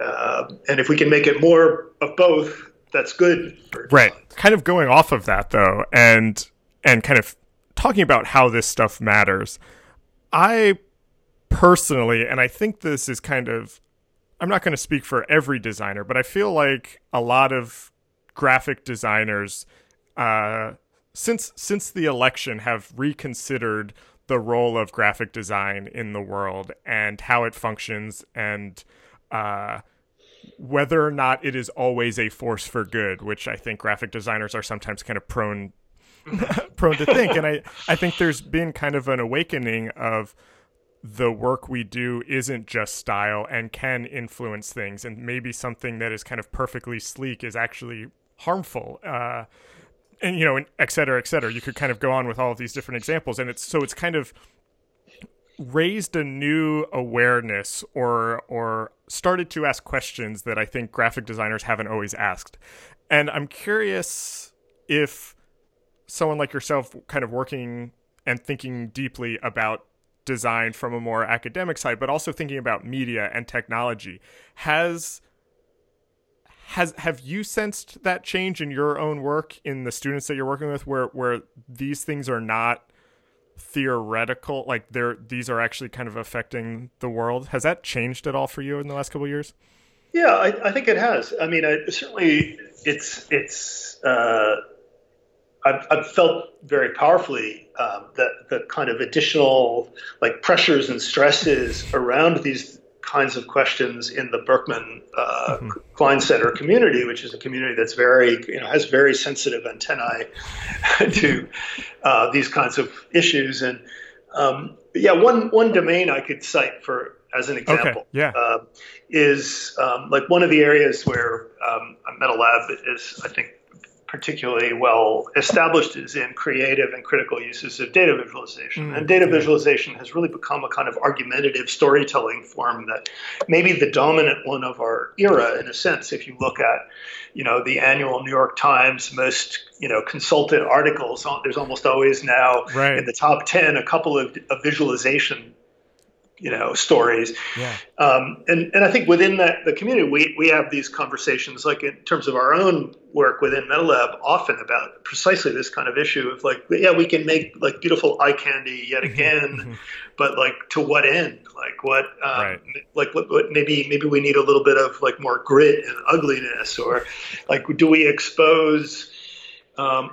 Uh, and if we can make it more of both, that's good. right. Kind of going off of that though, and and kind of talking about how this stuff matters. I personally, and I think this is kind of, I'm not going to speak for every designer, but I feel like a lot of graphic designers, uh, since since the election, have reconsidered the role of graphic design in the world and how it functions and uh, whether or not it is always a force for good, which I think graphic designers are sometimes kind of prone prone to think. And I, I think there's been kind of an awakening of the work we do isn't just style and can influence things, and maybe something that is kind of perfectly sleek is actually harmful. Uh, and you know, et cetera, et cetera. You could kind of go on with all of these different examples, and it's so it's kind of raised a new awareness or or started to ask questions that I think graphic designers haven't always asked. And I'm curious if someone like yourself kind of working and thinking deeply about design from a more academic side but also thinking about media and technology has has have you sensed that change in your own work in the students that you're working with where where these things are not theoretical like they're these are actually kind of affecting the world? Has that changed at all for you in the last couple years? Yeah I, I, think it has. I mean I, certainly it's it's uh, I've, I've, felt very powerfully um, that the kind of additional like pressures and stresses around these kinds of questions in the Berkman uh, mm-hmm. Klein Center community, which is a community that's very, you know, has very sensitive antennae to uh, these kinds of issues. And um, yeah, one one domain I could cite for as an example, okay. yeah, uh, is um, like one of the areas where um, MetaLab is, I think, particularly well established is in creative and critical uses of data visualization. Mm, and data yeah. visualization has really become a kind of argumentative storytelling form that maybe the dominant one of our era in a sense if you look at you know the annual New York Times most you know consulted articles there's almost always now right. in the top 10 a couple of, of visualization you know stories yeah. um, and and I think within that the community we we have these conversations like in terms of our own work within MetaLab often about precisely this kind of issue of like yeah we can make like beautiful eye candy yet mm-hmm. again mm-hmm. but like to what end like what um, right. like what, what maybe maybe we need a little bit of like more grit and ugliness or like do we expose um,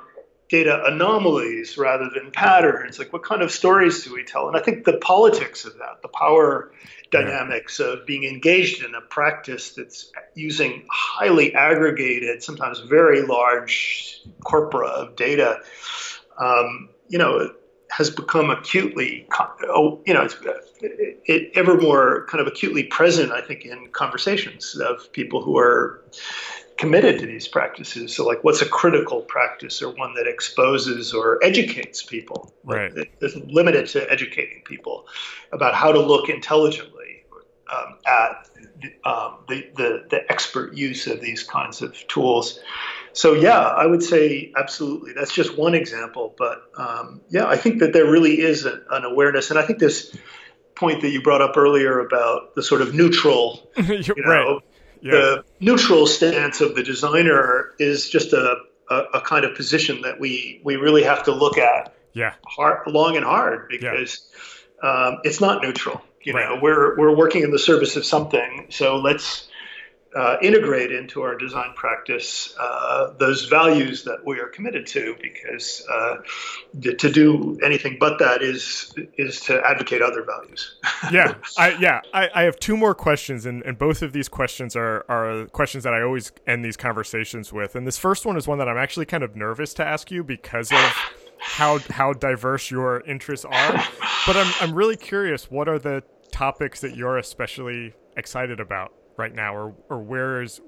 data anomalies rather than patterns. Like, what kind of stories do we tell? And I think the politics of that, the power dynamics yeah. of being engaged in a practice that's using highly aggregated, sometimes very large corpora of data, um, you know, has become acutely, oh, you know, it's it, it, ever more kind of acutely present, I think, in conversations of people who are committed to these practices. So, like, what's a critical practice or one that exposes or educates people? Right. Like, it's limited to educating people about how to look intelligently um, at um, the, the, the expert use of these kinds of tools. So, yeah, I would say absolutely. That's just one example. But um, yeah, I think that there really is a, an awareness. And I think this point that you brought up earlier about the sort of neutral, you know, right yeah. the neutral stance of the designer is just a, a, a, kind of position that we we really have to look at yeah hard, long and hard because yeah. um, it's not neutral you right. know we're we're working in the service of something so let's uh, integrate into our design practice uh, those values that we are committed to, because uh, to do anything but that is is to advocate other values. yeah, I, yeah, I, I, have two more questions, and, and both of these questions are are questions that I always end these conversations with. And this first one is one that I'm actually kind of nervous to ask you because of how how diverse your interests are. But I'm I'm really curious. What are the topics that you're especially excited about? Right now, or or where is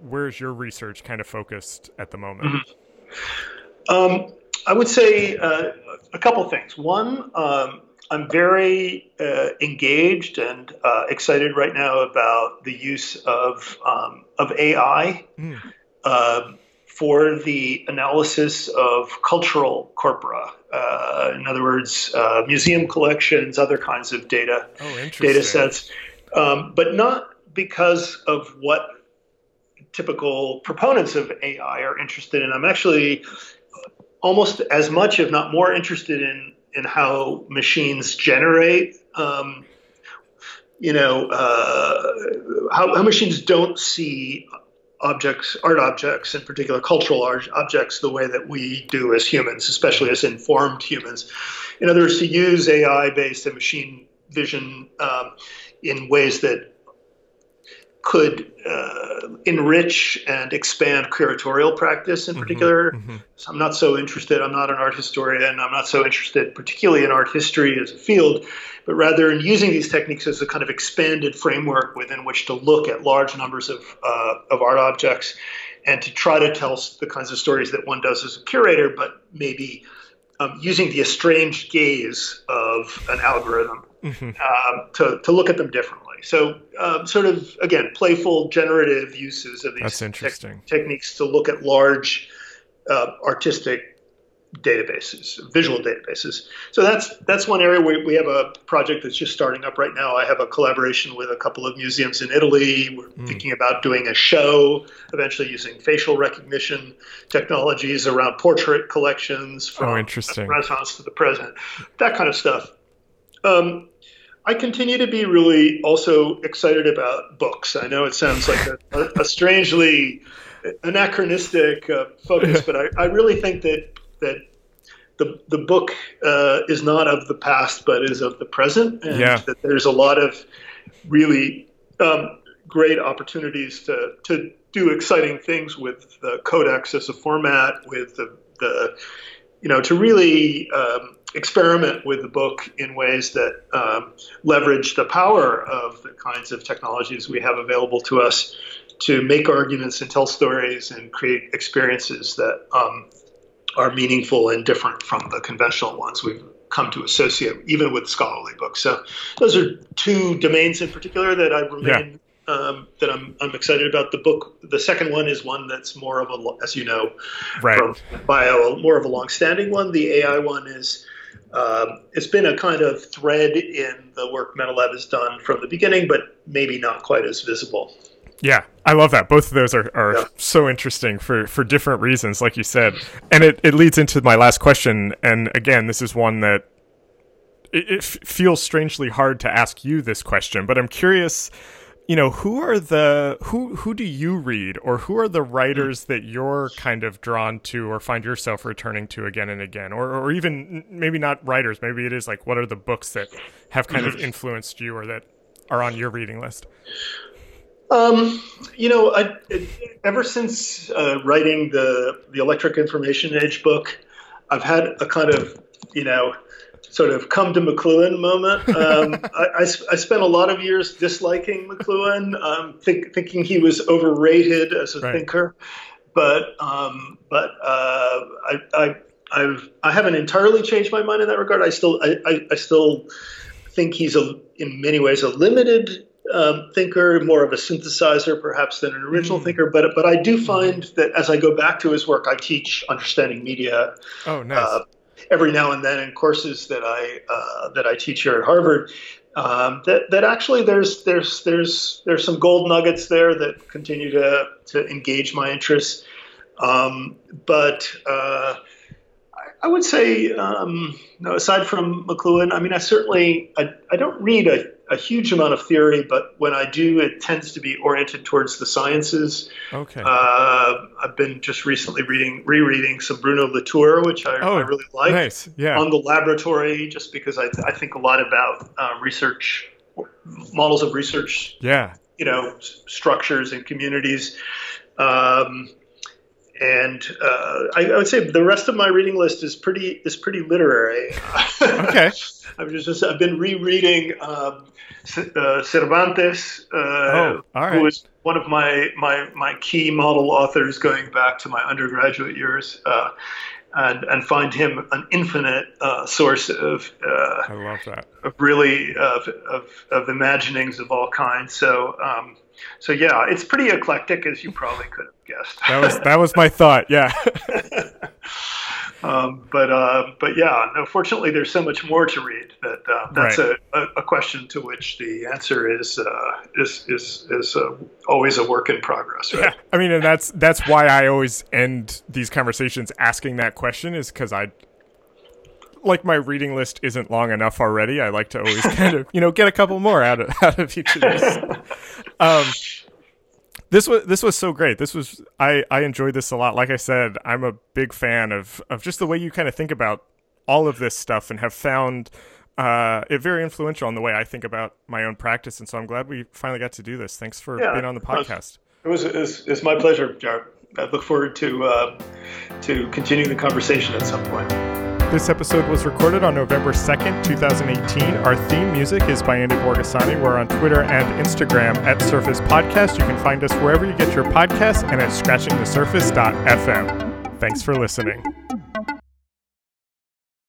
where is your research kind of focused at the moment? Mm-hmm. Um, I would say uh, a couple things. One, um, I'm very uh, engaged and uh, excited right now about the use of um, of AI mm. uh, for the analysis of cultural corpora. Uh, in other words, uh, museum collections, other kinds of data oh, data sets, um, but not because of what typical proponents of AI are interested in. I'm actually almost as much, if not more, interested in in how machines generate. Um, you know uh, how, how, machines don't see objects, art objects, in particular cultural art objects, the way that we do as humans, especially as informed humans. In other words, to use AI-based and machine vision um, in ways that could uh, enrich and expand curatorial practice in mm-hmm, particular. Mm-hmm. So I'm not so interested, I'm not an art historian, I'm not so interested particularly in art history as a field, but rather in using these techniques as a kind of expanded framework within which to look at large numbers of, uh, of art objects and to try to tell the kinds of stories that one does as a curator, but maybe um, using the estranged gaze of an algorithm mm-hmm. um, to, to look at them differently. So, um, sort of again, playful, generative uses of these te- techniques to look at large uh, artistic databases, visual databases. So that's that's one area where we have a project that's just starting up right now. I have a collaboration with a couple of museums in Italy. We're mm. thinking about doing a show, eventually using facial recognition technologies around portrait collections from oh, interesting. the Renaissance to the present, that kind of stuff. Um, I continue to be really also excited about books. I know it sounds like a, a strangely anachronistic uh, focus, but I, I, really think that that the the book uh, is not of the past, but is of the present, and yeah. that there's a lot of really um, great opportunities to to do exciting things with the codex as a format, with the the you know to really um, experiment with the book in ways that um, leverage the power of the kinds of technologies we have available to us to make arguments and tell stories and create experiences that um, are meaningful and different from the conventional ones we've come to associate, even with scholarly books. So those are two domains in particular that I remain. Yeah. Um, that I'm, I'm excited about. The book, the second one is one that's more of a, as you know, right. from bio, more of a long-standing one. The AI one is um, it's been a kind of thread in the work MetaLab has done from the beginning, but maybe not quite as visible. Yeah, I love that. Both of those are, are yeah. so interesting for, for different reasons, like you said. And it, it leads into my last question. And again, this is one that it, it feels strangely hard to ask you this question, but I'm curious you know who are the who who do you read? Or who are the writers that you're kind of drawn to or find yourself returning to again and again? Or or even maybe not writers maybe it is like what are the books that have kind of mm-hmm. influenced you or that are on your reading list? Um, you know, I, ever since uh, writing the the Electric Information Age book, I've had a kind of you know sort of come to McLuhan moment. Um, I, I, I, spent a lot of years disliking McLuhan, um, think, thinking he was overrated as a right. thinker. But um, but uh, I, I I've I haven't entirely changed my mind in that regard. I still I, I, still think he's a in many ways a limited um, thinker, more of a synthesizer perhaps than an original mm. thinker. But but I do find that as I go back to his work, I teach understanding media. Oh, nice. Uh, every now and then in courses that I uh, that I teach here at Harvard. Um, that, that actually there's there's there's there's some gold nuggets there that continue to to engage my interests. Um, but uh, I, would say, um, no, aside from McLuhan, I mean, I certainly I, I don't read a a huge amount of theory, but when I do, it tends to be oriented towards the sciences. Okay. Uh, I've been just recently reading, rereading some Bruno Latour, which I, oh, I really like. Nice. Yeah. On the laboratory, just because I, I think a lot about uh, research, models of research. Yeah. You know, structures and communities. Um, and uh, I, I, would say the rest of my reading list is pretty is pretty literary. okay. I've just I've been rereading um, uh, Cervantes, uh, oh, who is one of my, my my key model authors going back to my undergraduate years. Uh, and, and find him an infinite uh, source of uh, I love that of really of, of, of imaginings of all kinds. So um, so yeah, it's pretty eclectic, as you probably could have guessed. that was that was my thought. Yeah. um, but uh, but yeah, no. Fortunately, there's so much more to read that uh, that's right. a, a, question to which the answer is uh, is is is uh, always a work in progress. Right? Yeah, I mean, and that's that's why I always end these conversations asking that question is because I like my reading list isn't long enough already. I like to always kind of you know get a couple more out of out of each of these. Um, this was this was so great. This was I I enjoyed this a lot. Like I said, I'm a big fan of of just the way you kind of think about all of this stuff and have found uh, it very influential on the way I think about my own practice. And so I'm glad we finally got to do this. Thanks for yeah, being on the podcast. It was, it was, it was my pleasure, Jarrett. I look forward to uh, to continuing the conversation at some point. This episode was recorded on November 2nd, 2018. Our theme music is by Andy Borgasani. We're on Twitter and Instagram at Surface Podcast. You can find us wherever you get your podcasts and at scratchingthesurface.fm. Thanks for listening.